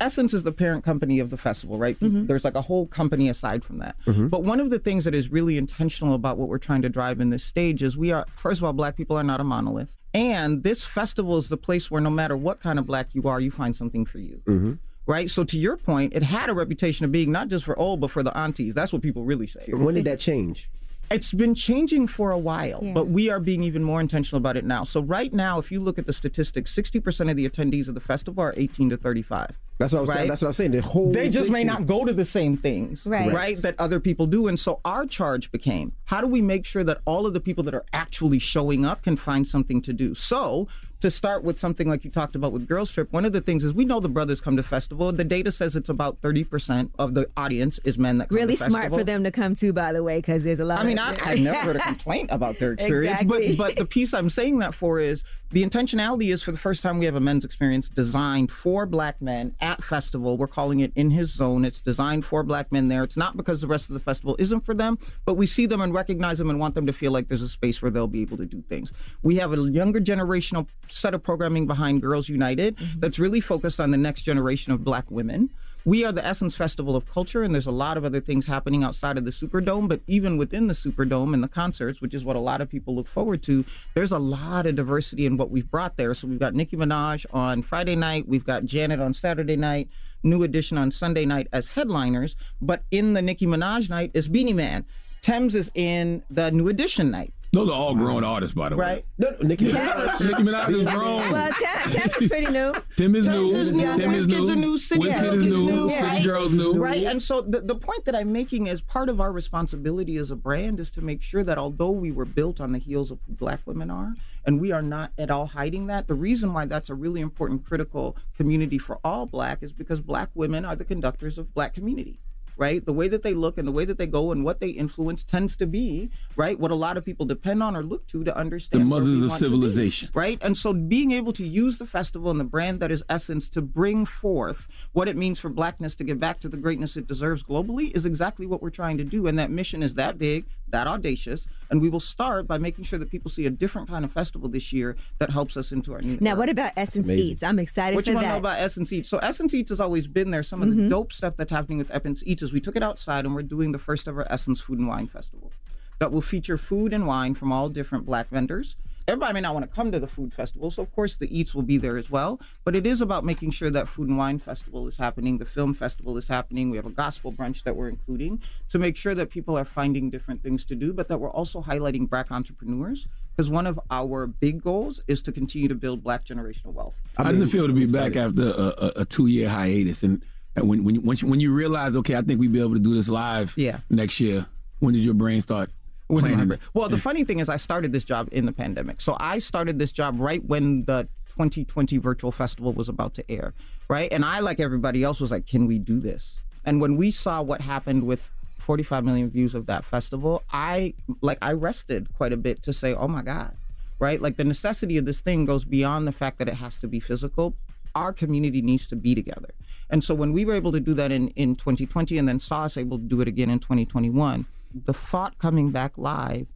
Essence is the parent company of the festival, right? There's like a whole company aside from that. But one of the things that is really intentional about what we're trying to drive in this stage is we are, first of all, Black people are not a monolith, and this festival is the place where no matter what kind of Black you are, you find something for you. Mm-hmm. Right. So to your point, it had a reputation of being not just for old, but for the aunties. That's what people really say. When did that change? It's been changing for a while, Yeah. but we are being even more intentional about it now. So right now, if you look at the statistics, 60% of the attendees of the festival are 18 to 35. That's what I was. Right? That's what I'm saying. The whole they just may not go to the same things, Right. right? That other people do. And so our charge became how do we make sure that all of the people that are actually showing up can find something to do? So to start with something like you talked about with Girls Trip, one of the things is we know the brothers come to festival. The data says it's about 30% of the audience is men that come to festival. Really smart for them to come to, by the way, because there's a lot. I mean, I, I've never heard a complaint about their experience, Exactly. but but the piece I'm saying that for is the intentionality is for the first time we have a men's experience designed for black men at festival. We're calling it in his zone. It's designed for black men there. It's not because the rest of the festival isn't for them, but we see them and recognize them and want them to feel like there's a space where they'll be able to do things. We have a younger generational set of programming behind Girls United mm-hmm. that's really focused on the next generation of black women. We are the Essence Festival of Culture, and there's a lot of other things happening outside of the Superdome. But even within the Superdome and the concerts, which is what a lot of people look forward to, there's a lot of diversity in what we've brought there. So we've got Nicki Minaj on Friday night, we've got Janet on Saturday night, New Edition on Sunday night as headliners. But in the Nicki Minaj night is Beenie Man. Tems is in the New Edition night. Those are all grown artists, by the way. Right? No, no, Nicki Minaj. Nicki Minaj is grown. Well, Tam, Tam is pretty new. Tim is Tems new. is new. Tim is Wizkids new. are new. City Wizkid Girls is new. new. City Girls new. Right. And so the, the point that I'm making is part of our responsibility as a brand is to make sure that although we were built on the heels of who black women are, and we are not at all hiding that, the reason why that's a really important, critical community for all black is because black women are the conductors of black community. Right, the way that they look and the way that they go and what they influence tends to be right what a lot of people depend on or look to to understand The mothers of to be civilization. right? And so being able to use the festival and the brand that is Essence to bring forth what it means for blackness to get back to the greatness it deserves globally is exactly what we're trying to do. And that mission is that big, that audacious. And we will start by making sure that people see a different kind of festival this year that helps us into our new Now, era. what about Essence amazing. Eats? I'm excited What for you want to know about Essence Eats? So Essence Eats has always been there. Some of Mhm. the dope stuff that's happening with Essence Eats is we took it outside and we're doing the first ever Essence Food and Wine Festival that will feature food and wine from all different black vendors. Everybody may not want to come to the food festival, so of course the eats will be there as well. But it is about making sure that food and wine festival is happening, the film festival is happening. We have a gospel brunch that we're including to make sure that people are finding different things to do, but that we're also highlighting black entrepreneurs because one of our big goals is to continue to build black generational wealth. How does it feel to be back after a, a, a two year hiatus? And, and when when you, once you, when you realize, okay, I think we'd be able to do this live Yeah. next year. When did your brain start When planning? my- Well, the funny thing is, I started this job in the pandemic. So I started this job right when the 2020 virtual festival was about to air, right? And I, like everybody else, was like, can we do this? And when we saw what happened with 45 million views of that festival, I like I rested quite a bit to say, oh my God, right? Like the necessity of this thing goes beyond the fact that it has to be physical. Our community needs to be together. And so when we were able to do that in, in 2020 and then saw us able to do it again in 2021, the thought coming back live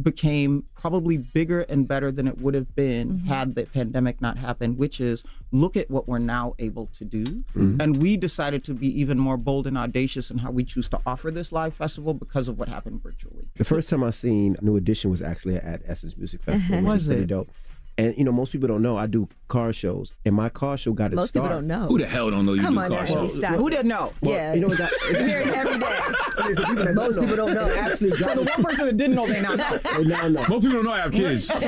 became probably bigger and better than it would have been Mm-hmm. had the pandemic not happened, which is look at what we're now able to do. Mhm. And we decided to be even more bold and audacious in how we choose to offer this live festival because of what happened virtually. The first time I seen New Edition was actually at Essence Music Festival. Uh-huh. which Was is pretty it? dope. And you know, most people don't know I do car shows, and my car show got its Most people start. don't know. Who the hell don't know you Come do on car now, shows? Envy, stop Who it. didn't know? Yeah, you know what that- you hear it every day. Most people don't know. Actually So the one person that didn't know, they now know. They now know. Most people don't know I have kids. but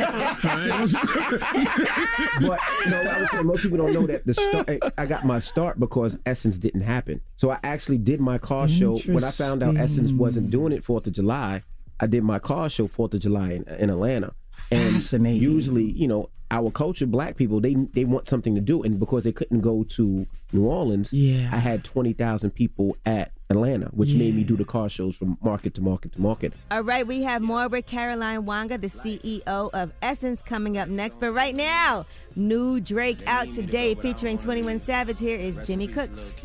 you know, I was saying most people don't know that the start. Eh, I got my start because Essence didn't happen. So I actually did my car show when I found out Essence wasn't doing it Fourth of July. I did my car show Fourth of July in, in Atlanta. And Fascinating. usually, you know, our culture, black people, they they want something to do, and because they couldn't go to New Orleans, Yeah. I had twenty thousand people at Atlanta, which made me do the car shows from market to market to market. All right, we have more with Caroline Wanga, the CEO of Essence, coming up next. But right now, new Drake out today featuring 21 Savage. Here is Jimmy Cooks.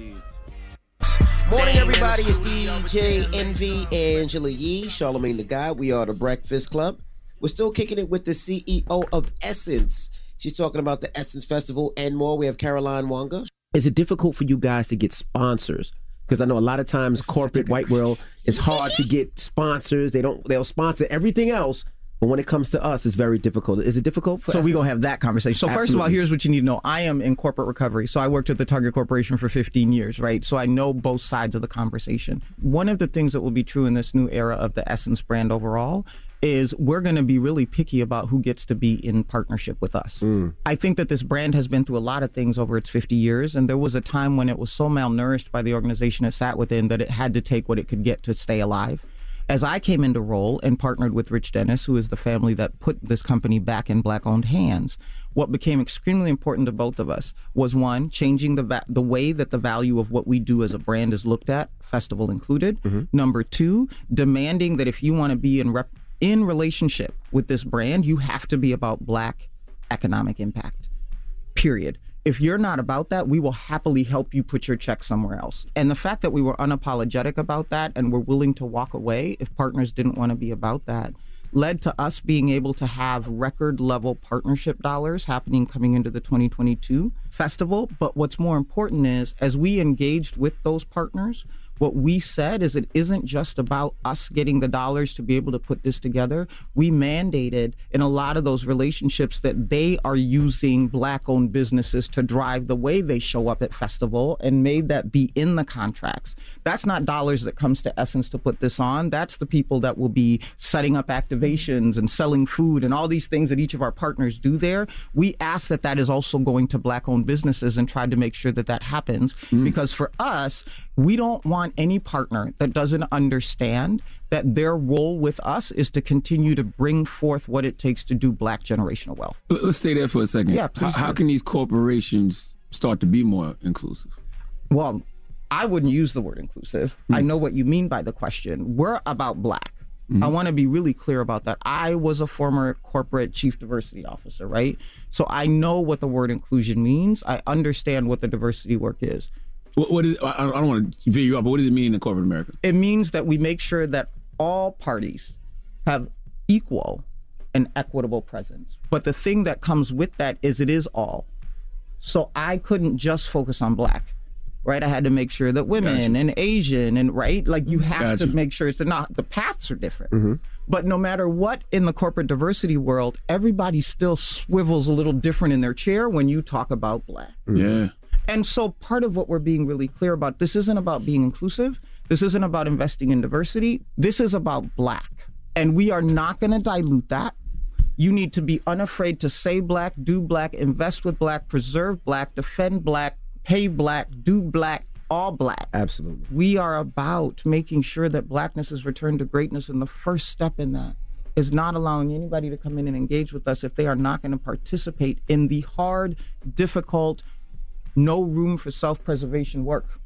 Morning, everybody. It's DJ Envy Angela Yee, Charlamagne the God. We are the Breakfast Club. We're still kicking it with the CEO of Essence. She's talking about the Essence Festival and more. We have Caroline Wanga. Is it difficult for you guys to get sponsors? Because I know a lot of times corporate white world it's hard to get sponsors. They don't they'll sponsor everything else, But when it comes to us, it's very difficult. Is it difficult? For So we us? gonna have that conversation. So first of all, here's what you need to know. I am in corporate recovery. So I worked at the Target Corporation for 15 years, right? So I know both sides of the conversation. One of the things that will be true in this new era of the Essence brand overall is we're going to be really picky about who gets to be in partnership with us. Mm. I think that this brand has been through a lot of things over its 50 years, and there was a time when it was so malnourished by the organization it sat within that it had to take what it could get to stay alive. As I came into role and partnered with Rich Dennis, who is the family that put this company back in black owned hands, what became extremely important to both of us was one, changing the va- the way that the value of what we do as a brand is looked at, festival included. Mm-hmm. Number two, demanding that if you want to be in rep- in relationship with this brand, you have to be about black economic impact period. If you're not about that, we will happily help you put your check somewhere else. And the fact that we were unapologetic about that and were willing to walk away if partners didn't want to be about that led to us being able to have record level partnership dollars happening coming into the 2022 festival. But what's more important is as we engaged with those partners, what we said is it isn't just about us getting the dollars to be able to put this together. We mandated in a lot of those relationships that they are using black owned businesses to drive the way they show up at festival and made that be in the contracts. That's not dollars that comes to Essence to put this on. That's the people that will be setting up activations and selling food and all these things that each of our partners do there. We ask that that is also going to black owned businesses and tried to make sure that that happens mm. because for us, we don't want any partner that doesn't understand that their role with us is to continue to bring forth what it takes to do black generational wealth. Let's stay there for a second. Yeah, how, please how do. can these corporations start to be more inclusive? Well, I wouldn't use the word inclusive. I mm. know what you mean by the question. We're about black. Mm-hmm. I want to be really clear about that. I was a former corporate chief diversity officer, right? So I know what the word inclusion means. I understand what the diversity work is. What, what is? I, I don't want to veer you up, but what does it mean in corporate America? It means that we make sure that all parties have equal and equitable presence. But the thing that comes with that is it is all. So I couldn't just focus on black. Right, I had to make sure that women and Asian and right, like you have to make sure it's not the paths are different. Mm-hmm. But no matter what in the corporate diversity world, everybody still swivels a little different in their chair when you talk about black. Yeah. And so part of what we're being really clear about this isn't about being inclusive. This isn't about investing in diversity. This is about black. And we are not going to dilute that. You need to be unafraid to say black, do black, invest with black, preserve black, defend black, pay black, do black, all black. Absolutely. We are about making sure that blackness is returned to greatness. And the first step in that is not allowing anybody to come in and engage with us if they are not going to participate in the hard, difficult, no room for self preservation work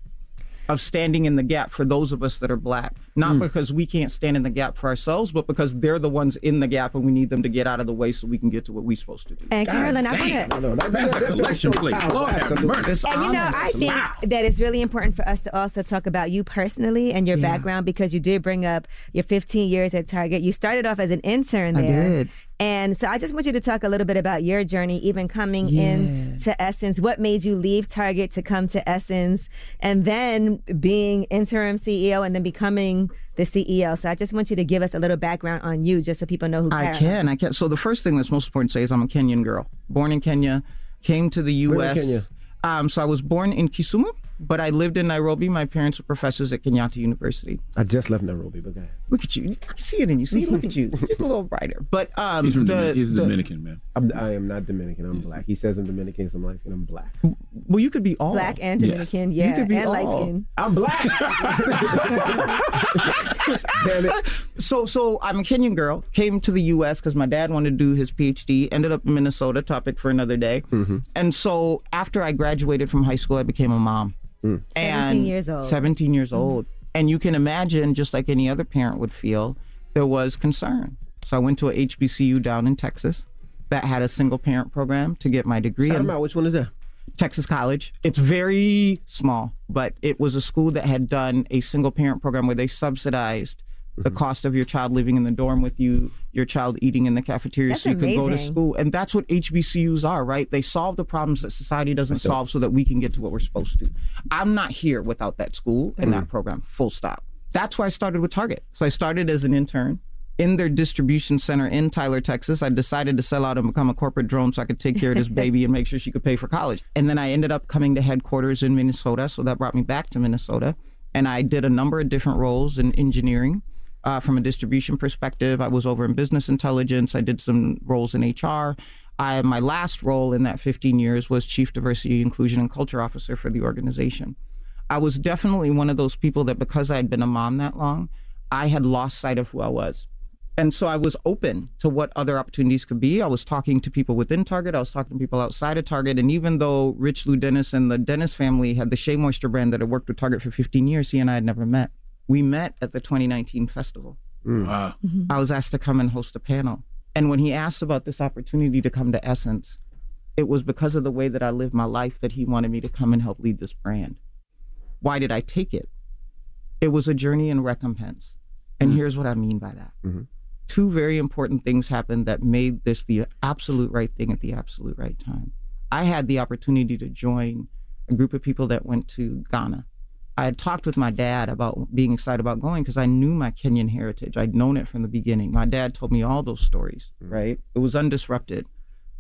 of standing in the gap for those of us that are black. Not mm. because we can't stand in the gap for ourselves, but because they're the ones in the gap and we need them to get out of the way so we can get to what we're supposed to do. And Carolyn, I Damn. want to. No, that- That's a that- collection that's so plate. powerful. Lord have mercy. And you know. I think that it's really important for us to also talk about you personally and your Yeah. background because you did bring up your 15 years at Target. You started off as an intern I there. did. And so I just want you to talk a little bit about your journey, even coming in to Essence. What made you leave Target to come to Essence and then being interim CEO and then becoming the CEO? So I just want you to give us a little background on you just so people know who I Caroline can, I can. So the first thing that's most important to say is I'm a Kenyan girl, born in Kenya, came to the U.S. Where in Kenya? Um, so I was born in Kisumu, but I lived in Nairobi. My parents were professors at Kenyatta University. I just left Nairobi, but go ahead. Look at you. I see it in you. See, look at you. Just a little brighter. But um, He's from the, Domin- he's the- Dominican, man. I'm, I am not Dominican. I'm black. He says I'm Dominican, so I'm light skin. I'm black. well, you could be all Black and Yes. Dominican, You yeah, could be and light all. skin. I'm black. Damn it. So, so I'm a Kenyan girl. Came to the U.S. because my dad wanted to do his PhD. Ended up in Minnesota. Topic for another day. Mm-hmm. And so, after I graduated from high school, I became a mom. Mm. 17 years old. 17 years old. And you can imagine, just like any other parent would feel, there was concern. So I went to a HBCU down in Texas that had a single parent program to get my degree. Shout And- out. Which one is that? Texas College. It's very small, but it was a school that had done a single parent program where they subsidized the Mm-hmm. cost of your child living in the dorm with you, your child eating in the cafeteria That's so you could go to school. And that's what HBCUs are, right? They solve the problems that society doesn't That's solve so that we can get to what we're supposed to. I'm not here without that school and Mm-hmm. that program, full stop. That's why I started with Target. So I started as an intern, in their distribution center in Tyler, Texas. I decided to sell out and become a corporate drone so I could take care of this baby and make sure she could pay for college. And then I ended up coming to headquarters in Minnesota. So that brought me back to Minnesota. And I did a number of different roles in engineering. Uh, from a distribution perspective, I was over in business intelligence. I did some roles in HR. I, my last role in that 15 years was Chief Diversity, Inclusion, and Culture Officer for the organization. I was definitely one of those people that because I had been a mom that long, I had lost sight of who I was. And so I was open to what other opportunities could be. I was talking to people within Target. I was talking to people outside of Target. And even though Richelieu Dennis and the Dennis family had the Shea Moisture brand that had worked with Target for 15 years, he and I had never met. We met at the 2019 festival. Mm. Wow. Mm-hmm. I was asked to come and host a panel. And when he asked about this opportunity to come to Essence, it was because of the way that I lived my life that he wanted me to come and help lead this brand. Why did I take it? It was a journey in recompense. And mm. here's what I mean by that. Mm-hmm. Two very important things happened that made this the absolute right thing at the absolute right time. I had the opportunity to join a group of people that went to Ghana. I had talked with my dad about being excited about going because I knew my Kenyan heritage. I'd known it from the beginning. My dad told me all those stories, mm. right? It was undisrupted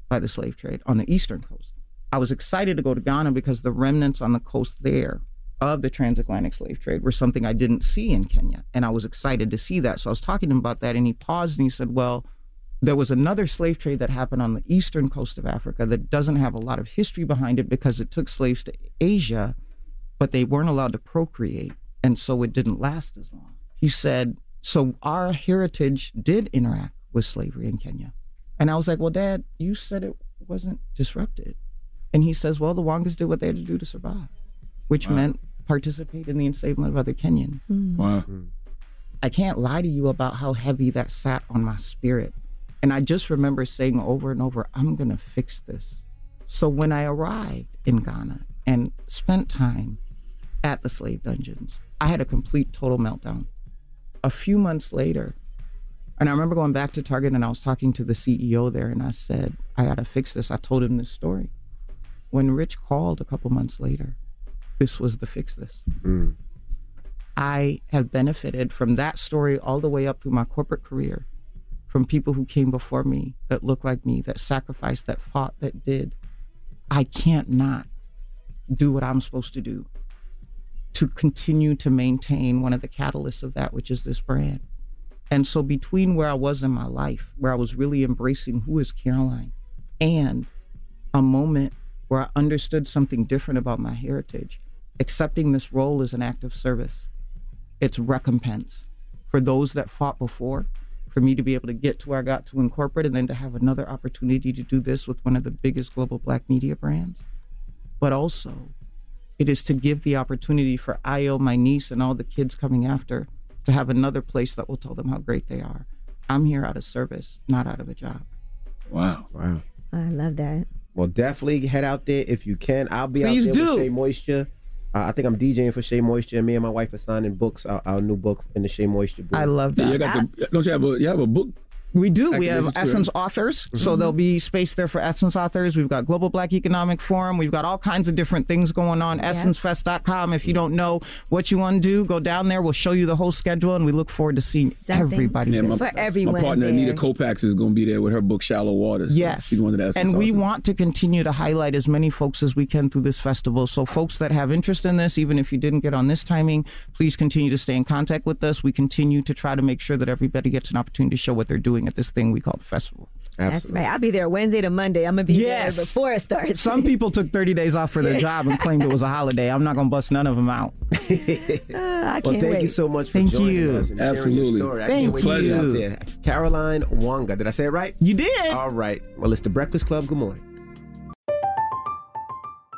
by the slave trade on the eastern coast. I was excited to go to Ghana because the remnants on the coast there of the transatlantic slave trade were something I didn't see in Kenya. And I was excited to see that. So I was talking to him about that, and he paused and he said, Well, there was another slave trade that happened on the eastern coast of Africa that doesn't have a lot of history behind it because it took slaves to Asia, but they weren't allowed to procreate. And so it didn't last as long. He said, So our heritage did interact with slavery in Kenya. And I was like, Well, Dad, you said it wasn't disrupted. And he says, Well, the Wangas did what they had to do to survive, which meant participate in the enslavement of other Kenyans. Mm. Wow. I can't lie to you about how heavy that sat on my spirit. And I just remember saying over and over, I'm going to fix this. So when I arrived in Ghana and spent time at the slave dungeons, I had a complete total meltdown. A few months later, and I remember going back to Target and I was talking to the CEO there and I said, I got to fix this. I told him this story. When Rich called a couple months later, this was the fix this. Mm. I have benefited from that story all the way up through my corporate career, from people who came before me that looked like me, that sacrificed, that fought, that did. I can't not do what I'm supposed to do to continue to maintain one of the catalysts of that, which is this brand. And so, between where I was in my life, where I was really embracing who is Caroline, and a moment where I understood something different about my heritage, accepting this role as an act of service, it's recompense for those that fought before, for me to be able to get to where I got to in corporate, and then to have another opportunity to do this with one of the biggest global black media brands. But also, it is to give the opportunity for Io, my niece, and all the kids coming after to have another place that will tell them how great they are. I'm here out of service, not out of a job. Wow. Wow. I love that. Well, definitely head out there if you can. I'll be Please out there do. with Shea Moisture. Uh, I think I'm DJing for Shea Moisture. and Me and my wife are signing books. Our, our new book in the Shea Moisture book. I love Yeah, that. you got the, don't you have a you have a book? We do. We have Activation too, Essence right? authors. Mm-hmm. So there'll be space there for Essence authors. We've got Global Black Economic Forum. We've got all kinds of different things going on. EssenceFest.com. If you don't know what you want to do, go down there. We'll show you the whole schedule, and we look forward to seeing everybody Yeah, there. my, my partner Anita Kopacz is going to be there with her book Shallow Waters. So Yes. she's one of the and we want to continue to highlight as many folks as we can through this festival. So, folks that have interest in this, even if you didn't get on this timing, please continue to stay in contact with us. We continue to try to make sure that everybody gets an opportunity to show what they're doing at this thing we call the festival. That's right. I'll be there Wednesday to Monday. I'm gonna be Yes. there before it starts. Some people took 30 days off for their job and claimed it was a holiday. I'm not going to bust none of them out. Uh, I Well, can't thank wait. you so much for Thank joining you. us and sharing Absolutely. your story. I Thank can't wait to get you. out there. Caroline Wanga. Did I say it right? You did. All right. Well, it's the Breakfast Club. Good morning.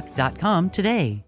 healthlock.com today.